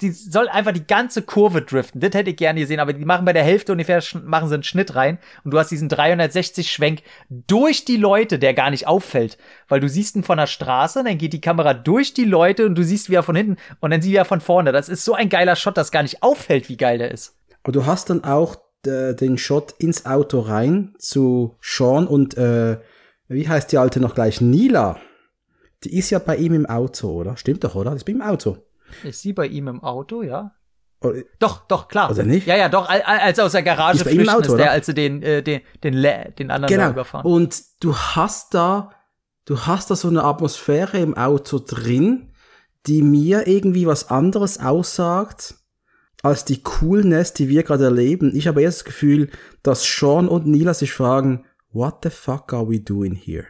[SPEAKER 2] Die soll einfach die ganze Kurve driften. Das hätte ich gerne gesehen. Aber die machen bei der Hälfte ungefähr, machen sie einen Schnitt rein. Und du hast diesen 360-Schwenk durch die Leute, der gar nicht auffällt. Weil du siehst ihn von der Straße, dann geht die Kamera durch die Leute und du siehst, wie er von hinten und dann siehst du er von vorne. Das ist so ein geiler Shot, dass gar nicht auffällt, wie geil der ist.
[SPEAKER 1] Aber du hast dann auch äh, den Shot ins Auto rein zu Sean und äh, wie heißt die alte noch gleich? Nila. Die ist ja bei ihm im Auto, oder? Stimmt doch, oder? Die ist bei ihm im Auto.
[SPEAKER 2] Ist sie bei ihm im Auto, ja?
[SPEAKER 1] Oder-
[SPEAKER 2] Doch, doch, klar.
[SPEAKER 1] Oder nicht?
[SPEAKER 2] Ja, ja, doch, al- al- als er aus der Garage
[SPEAKER 1] Ist bei ihm im
[SPEAKER 2] flüchten
[SPEAKER 1] Auto,
[SPEAKER 2] ist, der,
[SPEAKER 1] oder?
[SPEAKER 2] als sie den, äh, den, den, Le- den anderen
[SPEAKER 1] Genau.
[SPEAKER 2] überfahren.
[SPEAKER 1] Und du hast da, du hast da so eine Atmosphäre im Auto drin, die mir irgendwie was anderes aussagt als die Coolness, die wir gerade erleben. Ich habe erst das Gefühl, dass Sean und Nila sich fragen, what the fuck are we doing here?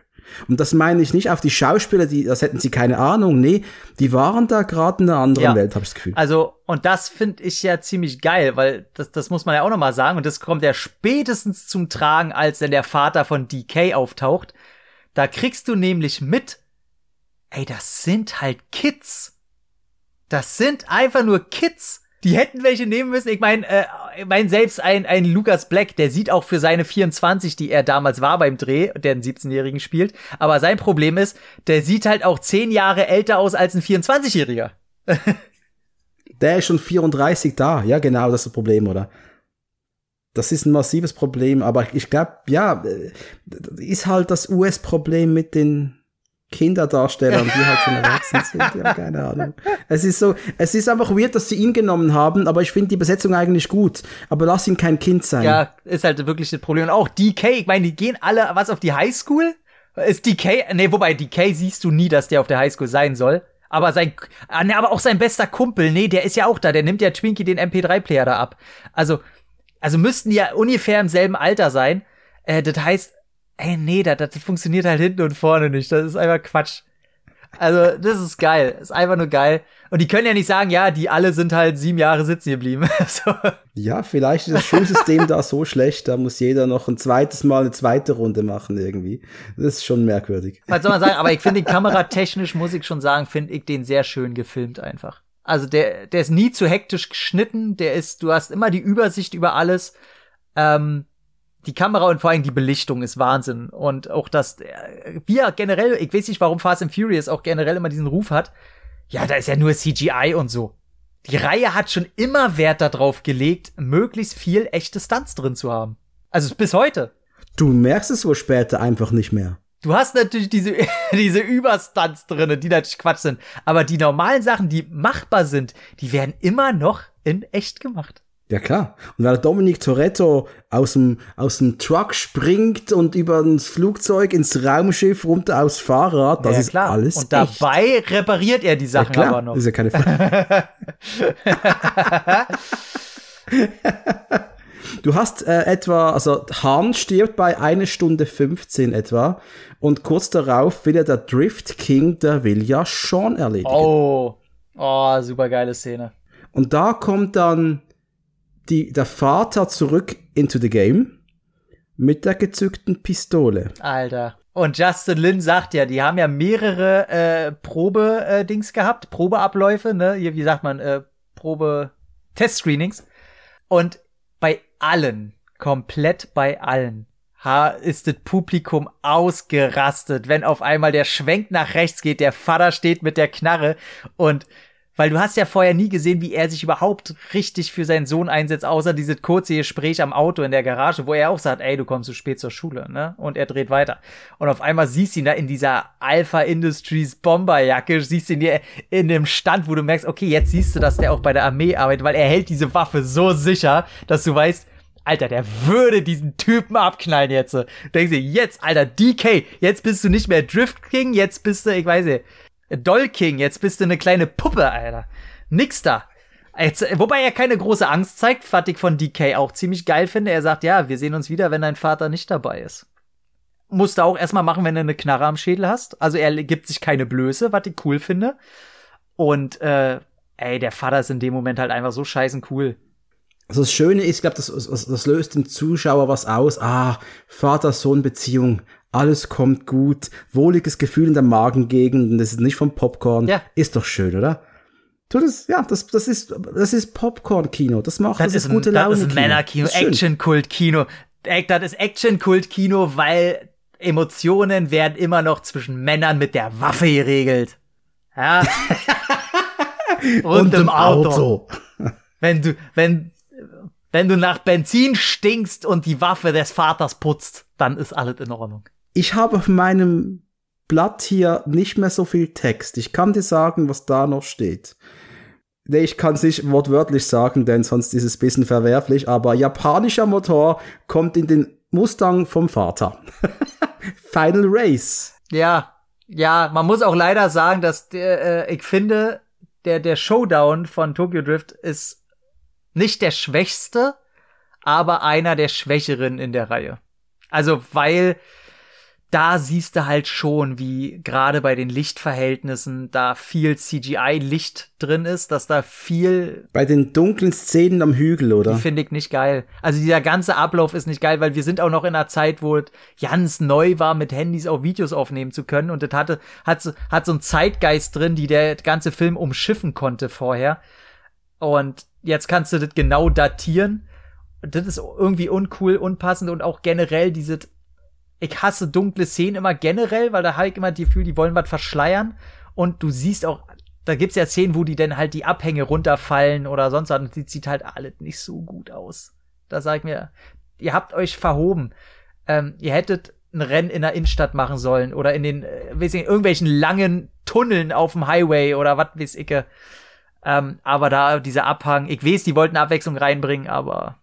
[SPEAKER 1] Und das meine ich nicht auf die Schauspieler, die, das hätten sie keine Ahnung. Nee, die waren da gerade in einer anderen
[SPEAKER 2] Ja.
[SPEAKER 1] Welt, habe ich das Gefühl.
[SPEAKER 2] Also, und das finde ich ja ziemlich geil, weil das, das muss man ja auch nochmal sagen. Und das kommt ja spätestens zum Tragen, als dann der Vater von DK auftaucht. Da kriegst du nämlich mit, ey, das sind halt Kids. Das sind einfach nur Kids. Die hätten welche nehmen müssen. Ich meine, äh, mein, selbst ein, ein Lucas Black, der sieht auch für seine 24, die er damals war beim Dreh, der einen 17-Jährigen spielt. Aber sein Problem ist, der sieht halt auch 10 Jahre älter aus als ein 24-Jähriger.
[SPEAKER 1] Der ist schon 34 da. Ja, genau, das ist das Problem, oder? Das ist ein massives Problem, aber ich glaube, ja, äh, ist halt das US-Problem mit den Kinderdarstellern, die halt schon erwachsen sind. Ja, keine Ahnung. Es ist so, es ist einfach weird, dass sie ihn genommen haben, aber ich finde die Besetzung eigentlich gut. Aber lass ihn kein Kind sein.
[SPEAKER 2] Ja, ist halt wirklich das Problem. Und auch DK, ich meine, die gehen alle, was, auf die Highschool? Ist DK, nee, wobei DK siehst du nie, dass der auf der Highschool sein soll. Aber sein, ah, nee, aber auch sein bester Kumpel, nee, der ist ja auch da, der nimmt ja Twinkie den MP3-Player da ab. Also, also müssten die ja ungefähr im selben Alter sein. Äh, das heißt, ey, nee, das, das funktioniert halt hinten und vorne nicht. Das ist einfach Quatsch. Also, das ist geil. Das ist einfach nur geil. Und die können ja nicht sagen, ja, die alle sind halt sieben Jahre sitzen geblieben. so.
[SPEAKER 1] Ja, vielleicht ist das Schulsystem da so schlecht, da muss jeder noch ein zweites Mal eine zweite Runde machen irgendwie. Das ist schon merkwürdig.
[SPEAKER 2] Was soll man sagen? Aber ich finde den kameratechnisch, muss ich schon sagen, finde ich den sehr schön gefilmt einfach. Also der, der ist nie zu hektisch geschnitten. Der ist, du hast immer die Übersicht über alles. Ähm, die Kamera und vor allem die Belichtung ist Wahnsinn. Und auch das, äh, wir generell, ich weiß nicht, warum Fast and Furious auch generell immer diesen Ruf hat. Ja, da ist ja nur CGI und so. Die Reihe hat schon immer Wert darauf gelegt, möglichst viel echte Stunts drin zu haben. Also bis heute.
[SPEAKER 1] Du merkst es wohl später einfach nicht mehr.
[SPEAKER 2] Du hast natürlich diese, diese Überstunts drinne, die natürlich Quatsch sind. Aber die normalen Sachen, die machbar sind, die werden immer noch in echt gemacht.
[SPEAKER 1] Ja klar. Und weil Dominic Toretto aus dem, aus dem Truck springt und über das Flugzeug ins Raumschiff runter aufs Fahrrad, das
[SPEAKER 2] ja,
[SPEAKER 1] ist alles
[SPEAKER 2] Und
[SPEAKER 1] echt.
[SPEAKER 2] dabei repariert er die
[SPEAKER 1] ja,
[SPEAKER 2] Sachen
[SPEAKER 1] klar,
[SPEAKER 2] aber noch.
[SPEAKER 1] ist ja keine Frage. du hast äh, etwa, also Hahn stirbt bei einer Stunde 15 etwa und kurz darauf will ja der Drift King, der will ja Sean erledigen.
[SPEAKER 2] Oh, oh, super geile Szene.
[SPEAKER 1] Und da kommt dann die, der Vater zurück into the game mit der gezückten Pistole.
[SPEAKER 2] Alter. Und Justin Lin sagt ja, die haben ja mehrere äh, Probe-Dings gehabt, Probeabläufe, ne? Hier, wie sagt man, äh, Probe-Test-Screenings. Und bei allen, komplett bei allen, ha, ist das Publikum ausgerastet, wenn auf einmal der Schwenk nach rechts geht, der Vater steht mit der Knarre und Weil du hast ja vorher nie gesehen, wie er sich überhaupt richtig für seinen Sohn einsetzt, außer dieses kurze Gespräch am Auto in der Garage, wo er auch sagt, ey, du kommst zu spät zur Schule, ne? Und er dreht weiter. Und auf einmal siehst du ihn da in dieser Alpha Industries Bomberjacke, siehst ihn dir in dem Stand, wo du merkst, okay, jetzt siehst du, dass der auch bei der Armee arbeitet, weil er hält diese Waffe so sicher, dass du weißt, Alter, der würde diesen Typen abknallen jetzt. Du denkst dir, jetzt, Alter, DK, jetzt bist du nicht mehr Drift King, jetzt bist du, ich weiß nicht, Doll King, jetzt bist du eine kleine Puppe, Alter. Nix da. Jetzt, wobei er keine große Angst zeigt, ich von DK auch ziemlich geil finde. Er sagt, ja, wir sehen uns wieder, wenn dein Vater nicht dabei ist. Musst du auch erstmal machen, wenn du eine Knarre am Schädel hast. Also er gibt sich keine Blöße, was ich cool finde. Und äh, ey, der Vater ist in dem Moment halt einfach so scheißen cool.
[SPEAKER 1] Also das Schöne ist, ich glaube, das, das, das löst dem Zuschauer was aus. Ah, Vater-Sohn-Beziehung, alles kommt gut, wohliges Gefühl in der Magengegend, das ist nicht vom Popcorn. Ja. Ist doch schön, oder? Du, das, ja, das, das ist, das ist Popcorn-Kino. Das macht,
[SPEAKER 2] das, das ist, ist gute Laune. Das ist Männer-Kino, Action-Kult-Kino. Das ist Action-Kult-Kino, weil Emotionen werden immer noch zwischen Männern mit der Waffe geregelt. Ja.
[SPEAKER 1] Und, Und im Auto. Auto.
[SPEAKER 2] Wenn du, wenn, wenn du nach Benzin stinkst und die Waffe des Vaters putzt, dann ist alles in Ordnung.
[SPEAKER 1] Ich habe auf meinem Blatt hier nicht mehr so viel Text. Ich kann dir sagen, was da noch steht. Nee, ich kann es nicht wortwörtlich sagen, denn sonst ist es ein bisschen verwerflich, aber japanischer Motor kommt in den Mustang vom Vater. Final Race.
[SPEAKER 2] Ja, ja, man muss auch leider sagen, dass der, äh, ich finde, der, der Showdown von Tokyo Drift ist nicht der schwächste, aber einer der schwächeren in der Reihe. Also, weil da siehst du halt schon, wie gerade bei den Lichtverhältnissen da viel CGI-Licht drin ist, dass da viel.
[SPEAKER 1] Bei den dunklen Szenen am Hügel, oder?
[SPEAKER 2] Finde ich nicht geil. Also dieser ganze Ablauf ist nicht geil, weil wir sind auch noch in einer Zeit, wo es ganz neu war, mit Handys auch Videos aufnehmen zu können. Und das hatte, hat, so, hat so einen Zeitgeist drin, die der ganze Film umschiffen konnte vorher. Und jetzt kannst du das genau datieren. Das ist irgendwie uncool, unpassend und auch generell diese ich hasse dunkle Szenen immer generell, weil da habe ich immer die Gefühl, die wollen was verschleiern. Und du siehst auch, da gibt's ja Szenen, wo die dann halt die Abhänge runterfallen oder sonst was. Und die sieht halt alles nicht so gut aus. Da sag ich mir, ihr habt euch verhoben. Ähm, ihr hättet ein Rennen in der Innenstadt machen sollen oder in den, äh, weiß ich, irgendwelchen langen Tunneln auf dem Highway oder was weiß ich. Ähm, aber da dieser Abhang, ich weiß, die wollten Abwechslung reinbringen, aber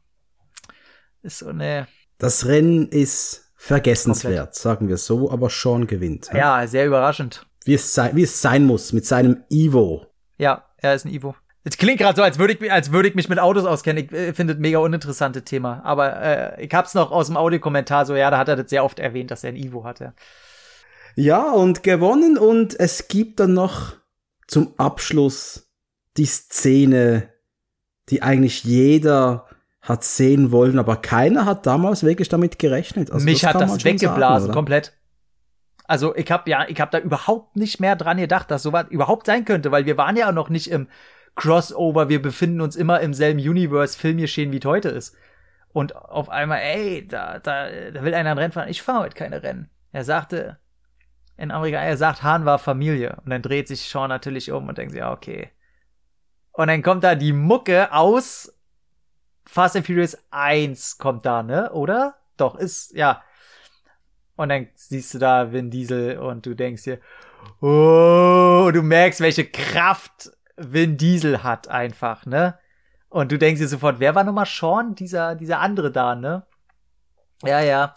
[SPEAKER 2] ist so eine.
[SPEAKER 1] Das Rennen ist vergessenswert, sagen wir so, aber Sean gewinnt.
[SPEAKER 2] Ja, ja sehr überraschend.
[SPEAKER 1] Wie es, sein, wie es sein muss, mit seinem Ivo.
[SPEAKER 2] Ja, er ist ein Ivo. Es klingt gerade so, als würde ich, als würde ich mich mit Autos auskennen. Ich äh, finde es mega uninteressante Thema. Aber äh, ich hab's noch aus dem Audiokommentar so, ja, da hat er das sehr oft erwähnt, dass er ein Ivo hatte.
[SPEAKER 1] Ja, und gewonnen und es gibt dann noch zum Abschluss die Szene, die eigentlich jeder hat sehen wollen, aber keiner hat damals wirklich damit gerechnet.
[SPEAKER 2] Also Mich das hat das weggeblasen, sagen, komplett. Also ich habe ja, ich habe da überhaupt nicht mehr dran gedacht, dass sowas überhaupt sein könnte, weil wir waren ja auch noch nicht im Crossover, wir befinden uns immer im selben Universe, Filmgeschehen, wie es heute ist. Und auf einmal, ey, da, da, da will einer ein Rennen fahren. Ich fahre heute keine Rennen. Er sagte, in Amerika, er sagt, Hahn war Familie. Und dann dreht sich Sean natürlich um und denkt sich, ja, okay. Und dann kommt da die Mucke aus Fast and Furious 1 kommt da, ne? Oder? Doch, ist, ja. Und dann siehst du da Vin Diesel und du denkst dir, oh, du merkst, welche Kraft Vin Diesel hat einfach, ne? Und du denkst dir sofort, wer war nochmal Sean? Dieser, dieser andere da, ne? Ja, ja.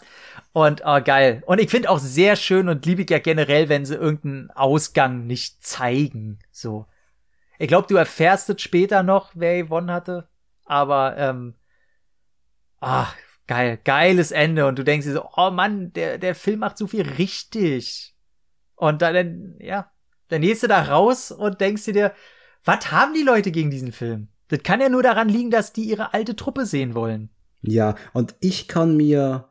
[SPEAKER 2] Und oh, geil. Und ich finde auch sehr schön und liebe ich ja generell, wenn sie irgendeinen Ausgang nicht zeigen. So. Ich glaube, du erfährst es später noch, wer gewonnen hatte. Aber, ähm, ach, geil, geiles Ende. Und du denkst dir so, oh Mann, der, der Film macht so viel richtig. Und dann, ja, dann gehst du da raus und denkst dir, was haben die Leute gegen diesen Film? Das kann ja nur daran liegen, dass die ihre alte Truppe sehen wollen.
[SPEAKER 1] Ja, und ich kann mir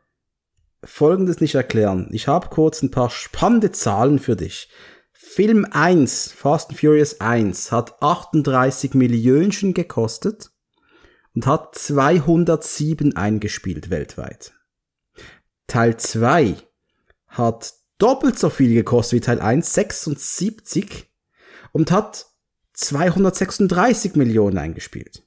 [SPEAKER 1] Folgendes nicht erklären. Ich habe kurz ein paar spannende Zahlen für dich. Film 1, Fast and Furious 1, hat 38 Millionen gekostet und hat 207 eingespielt weltweit. Teil 2 hat doppelt so viel gekostet wie Teil 1, 76 und hat 236 Millionen eingespielt.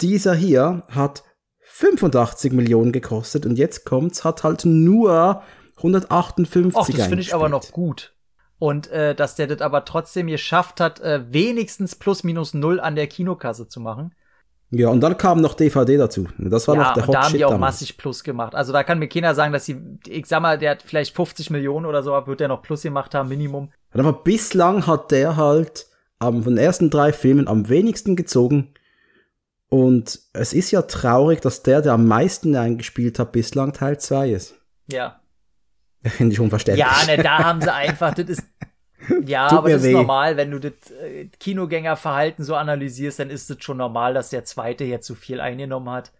[SPEAKER 1] Dieser hier hat 85 Millionen gekostet und jetzt kommt's, hat halt nur 158
[SPEAKER 2] Och, das finde ich aber noch gut. Und äh, dass der das aber trotzdem geschafft hat, äh, wenigstens plus minus null an der Kinokasse zu machen.
[SPEAKER 1] Ja, und dann kam noch DVD dazu. Das war
[SPEAKER 2] ja,
[SPEAKER 1] noch der
[SPEAKER 2] und
[SPEAKER 1] Hot
[SPEAKER 2] da haben
[SPEAKER 1] Shit
[SPEAKER 2] die auch
[SPEAKER 1] damals.
[SPEAKER 2] massig Plus gemacht. Also da kann mir keiner sagen, dass sie, ich sag mal, der hat vielleicht 50 Millionen oder so, wird der noch Plus gemacht haben, Minimum.
[SPEAKER 1] Aber bislang hat der halt am, von den ersten drei Filmen am wenigsten gezogen. Und es ist ja traurig, dass der, der am meisten eingespielt hat, bislang Teil 2 ist.
[SPEAKER 2] Ja.
[SPEAKER 1] Finde ich unverständlich.
[SPEAKER 2] Ja, ne, da haben sie einfach, das ist, ja,
[SPEAKER 1] Tut
[SPEAKER 2] aber das ist
[SPEAKER 1] weh.
[SPEAKER 2] normal, wenn du das äh, Kinogängerverhalten so analysierst, dann ist es schon normal, dass der zweite jetzt so viel eingenommen hat.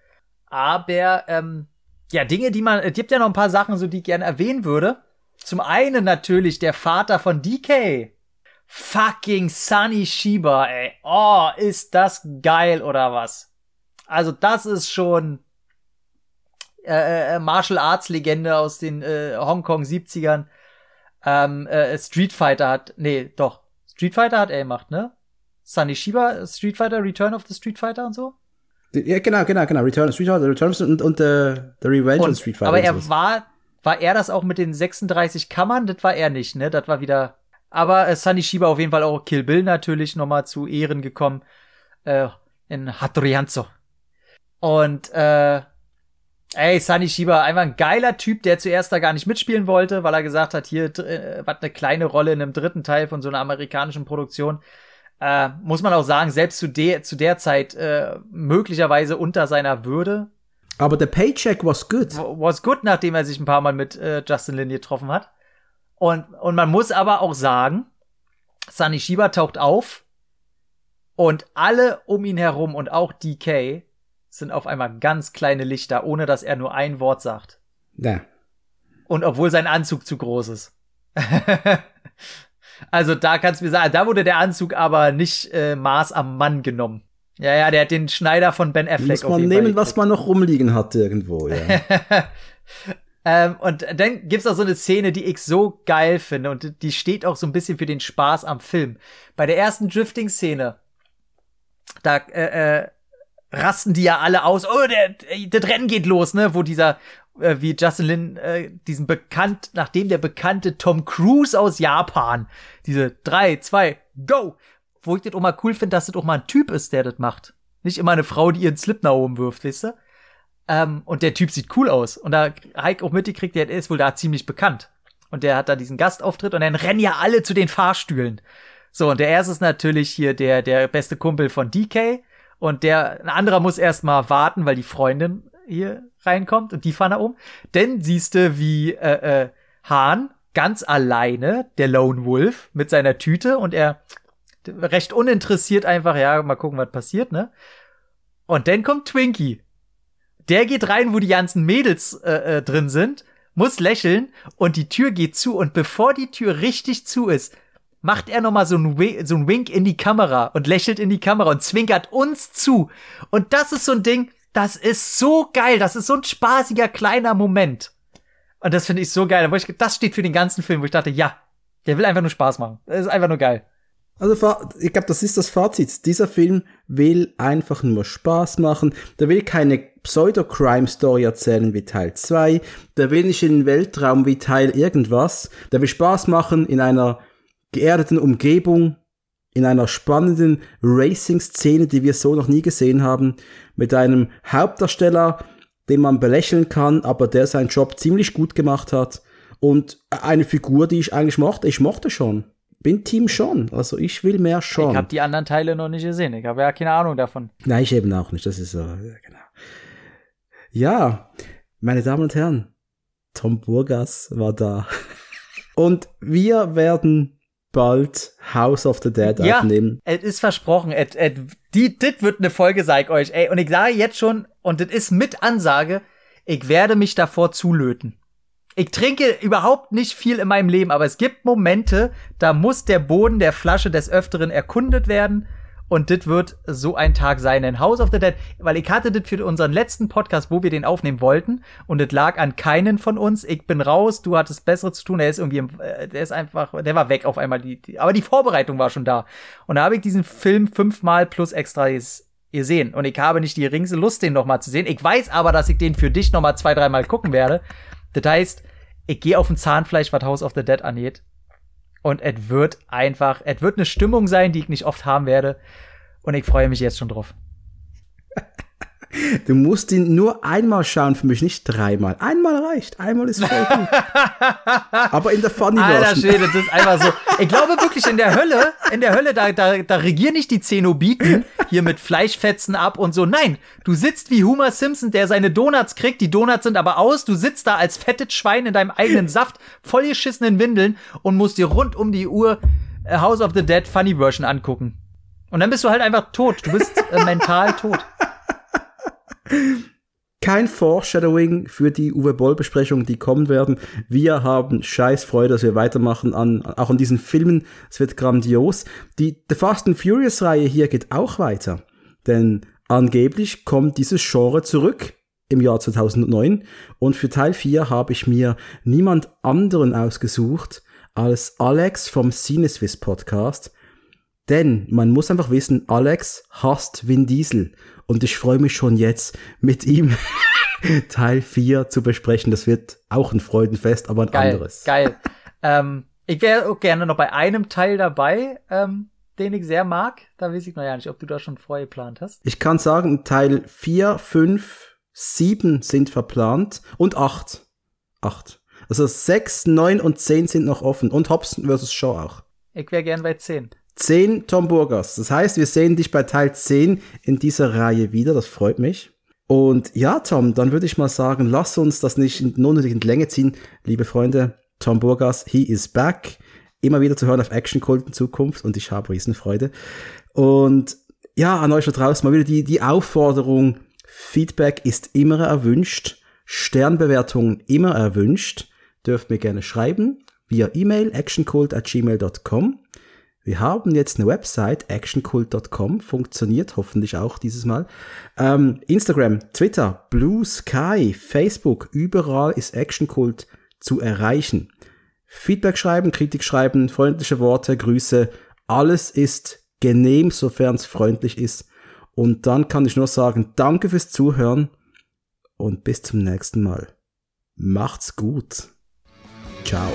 [SPEAKER 2] Aber, ähm, ja, Dinge, die man, es gibt ja noch ein paar Sachen, so die ich gerne erwähnen würde. Zum einen natürlich der Vater von DK. Fucking Sunny Shiba, ey. Oh, ist das geil oder was? Also das ist schon äh, äh, Martial Arts Legende aus den äh, Hongkong 70ern. Ähm, äh, Street Fighter hat, nee, doch. Street Fighter hat er gemacht, ne? Sunny Shiba, Street Fighter, Return of the Street Fighter und so.
[SPEAKER 1] Ja, genau, genau, genau. Return of Street Fighter, Return of und, und äh, The Revenge of Street Fighter.
[SPEAKER 2] aber er war, war er das auch mit den 36 Kammern? Das war er nicht, ne? Das war wieder. Aber äh, Sunny Shiba auf jeden Fall auch Kill Bill natürlich nochmal zu Ehren gekommen. Äh, in Hattori Hanzo. Und äh, ey, Sunny Shiba, einfach ein geiler Typ, der zuerst da gar nicht mitspielen wollte, weil er gesagt hat, hier äh, was eine kleine Rolle in einem dritten Teil von so einer amerikanischen Produktion. Äh, muss man auch sagen, selbst zu der, zu der Zeit äh, möglicherweise unter seiner Würde,
[SPEAKER 1] aber der Paycheck was good.
[SPEAKER 2] was good, nachdem er sich ein paar Mal mit äh, Justin Lin getroffen hat. Und, und man muss aber auch sagen, Sunny Shiba taucht auf und alle um ihn herum und auch DK sind auf einmal ganz kleine Lichter, ohne dass er nur ein Wort sagt.
[SPEAKER 1] Ja.
[SPEAKER 2] Und obwohl sein Anzug zu groß ist. also da kannst du mir sagen, da wurde der Anzug aber nicht äh, Maß am Mann genommen. Ja, ja, der hat den Schneider von Ben Affleck
[SPEAKER 1] Muss man nehmen, was man noch rumliegen hat irgendwo, ja.
[SPEAKER 2] ähm, und dann gibt's auch so eine Szene, die ich so geil finde und die steht auch so ein bisschen für den Spaß am Film. Bei der ersten Drifting-Szene, da äh, äh, rasten die ja alle aus. Oh, der, das Rennen geht los, ne? Wo dieser, äh, wie Justin Lin, äh, diesen bekannt, nachdem der bekannte Tom Cruise aus Japan, diese drei, zwei, go! Wo ich das auch mal cool finde, dass das auch mal ein Typ ist, der das macht. Nicht immer eine Frau, die ihren Slip nach oben wirft, weißt du? Ähm, und der Typ sieht cool aus. Und da Heik auch mitgekriegt, der ist wohl da ziemlich bekannt. Und der hat da diesen Gastauftritt und dann rennen ja alle zu den Fahrstühlen. So, und der erste ist natürlich hier der, der beste Kumpel von DK. Und der, ein anderer muss erst mal warten, weil die Freundin hier reinkommt und die fahren da um. Dann siehst du, wie äh, äh, Hahn ganz alleine, der Lone Wolf, mit seiner Tüte und er recht uninteressiert einfach, ja, mal gucken, was passiert, ne? Und dann kommt Twinkie. Der geht rein, wo die ganzen Mädels äh, äh, drin sind, muss lächeln und die Tür geht zu und bevor die Tür richtig zu ist, macht er noch mal so ein, Wi so ein Wink in die Kamera und lächelt in die Kamera und zwinkert uns zu. Und das ist so ein Ding, das ist so geil, das ist so ein spaßiger kleiner Moment. Und das finde ich so geil. Ich, das steht für den ganzen Film, wo ich dachte, ja, der will einfach nur Spaß machen. Das ist einfach nur geil.
[SPEAKER 1] Also ich glaube, das ist das Fazit. Dieser Film will einfach nur Spaß machen. Der will keine Pseudo-Crime-Story erzählen wie Teil 2. Der will nicht in den Weltraum wie Teil irgendwas. Der will Spaß machen in einer geerdeten Umgebung, in einer spannenden Racing-Szene, die wir so noch nie gesehen haben, mit einem Hauptdarsteller, den man belächeln kann, aber der seinen Job ziemlich gut gemacht hat. Und eine Figur, die ich eigentlich mochte. Ich mochte schon. Bin Team schon. Also ich will mehr schon.
[SPEAKER 2] Ich habe die anderen Teile noch nicht gesehen. Ich habe ja keine Ahnung davon.
[SPEAKER 1] Nein, ich eben auch nicht. Das ist so, ja, genau. Ja, meine Damen und Herren, Tom Burgas war da. Und wir werden bald House of the Dead
[SPEAKER 2] Ja,
[SPEAKER 1] aufnehmen.
[SPEAKER 2] es ist versprochen. Et, et, die, dit wird eine Folge, sag ich euch. Ey, und ich sage jetzt schon, und das ist mit Ansage, ich werde mich davor zulöten. Ich trinke überhaupt nicht viel in meinem Leben, aber es gibt Momente, da muss der Boden der Flasche des Öfteren erkundet werden. Und das wird so ein Tag sein in House of the Dead, weil ich hatte das für unseren letzten Podcast, wo wir den aufnehmen wollten, und das lag an keinen von uns. Ich bin raus, du hattest bessere zu tun. Er ist irgendwie, im, äh, der ist einfach, der war weg auf einmal. Die, die, aber die Vorbereitung war schon da. Und da habe ich diesen Film fünfmal plus extra gesehen. Und ich habe nicht die geringste Lust, den nochmal zu sehen. Ich weiß aber, dass ich den für dich nochmal zwei, dreimal gucken werde. Das heißt, ich gehe auf ein Zahnfleisch, was House of the Dead angeht. Und es wird einfach, es wird eine Stimmung sein, die ich nicht oft haben werde. Und ich freue mich jetzt schon drauf.
[SPEAKER 1] Du musst ihn nur einmal schauen, für mich nicht dreimal. Einmal reicht. Einmal ist voll gut. Aber in der Funny Version.
[SPEAKER 2] Alter Schwede, das ist einfach so. Ich glaube wirklich, in der Hölle, in der Hölle, da, da, da regieren nicht die Zenobiten hier mit Fleischfetzen ab und so. Nein, du sitzt wie Homer Simpson, der seine Donuts kriegt. Die Donuts sind aber aus. Du sitzt da als fettes Schwein in deinem eigenen Saft, vollgeschissenen Windeln und musst dir rund um die Uhr äh, House of the Dead Funny Version angucken. Und dann bist du halt einfach tot. Du bist äh, mental tot.
[SPEAKER 1] Kein Foreshadowing für die Uwe Boll Besprechungen, die kommen werden. Wir haben scheiß Freude, dass wir weitermachen an, auch an diesen Filmen. Es wird grandios. Die The Fast and Furious Reihe hier geht auch weiter. Denn angeblich kommt dieses Genre zurück im Jahr 2009. Und für Teil 4 habe ich mir niemand anderen ausgesucht als Alex vom Cineswiss Podcast. Denn man muss einfach wissen, Alex hasst Vin Diesel. Und ich freue mich schon jetzt mit ihm Teil 4 zu besprechen. Das wird auch ein Freudenfest, aber ein
[SPEAKER 2] geil,
[SPEAKER 1] anderes.
[SPEAKER 2] Geil. ähm, ich wäre gerne noch bei einem Teil dabei, ähm, den ich sehr mag. Da weiß ich noch ja nicht, ob du da schon vorher geplant hast.
[SPEAKER 1] Ich kann sagen, Teil 4, 5, 7 sind verplant und 8. 8. Also 6, 9 und 10 sind noch offen. Und Hobson vs. Shaw auch.
[SPEAKER 2] Ich wäre gern bei 10.
[SPEAKER 1] 10 Tom Burgers. Das heißt, wir sehen dich bei Teil 10 in dieser Reihe wieder. Das freut mich. Und ja, Tom, dann würde ich mal sagen, lass uns das nicht in unnötig in die Länge ziehen. Liebe Freunde, Tom Burgers, he is back. Immer wieder zu hören auf Action Cult in Zukunft und ich habe Riesenfreude. Und ja, an euch da draußen mal wieder die, die Aufforderung. Feedback ist immer erwünscht. Sternbewertungen immer erwünscht. Dürft mir gerne schreiben via E-Mail actioncult@gmail.com. Wir haben jetzt eine Website, actioncult.com, funktioniert hoffentlich auch dieses Mal. Ähm, Instagram, Twitter, Blue Sky, Facebook, überall ist Actioncult zu erreichen. Feedback schreiben, Kritik schreiben, freundliche Worte, Grüße, alles ist genehm, sofern es freundlich ist. Und dann kann ich nur sagen, danke fürs Zuhören und bis zum nächsten Mal. Macht's gut. Ciao.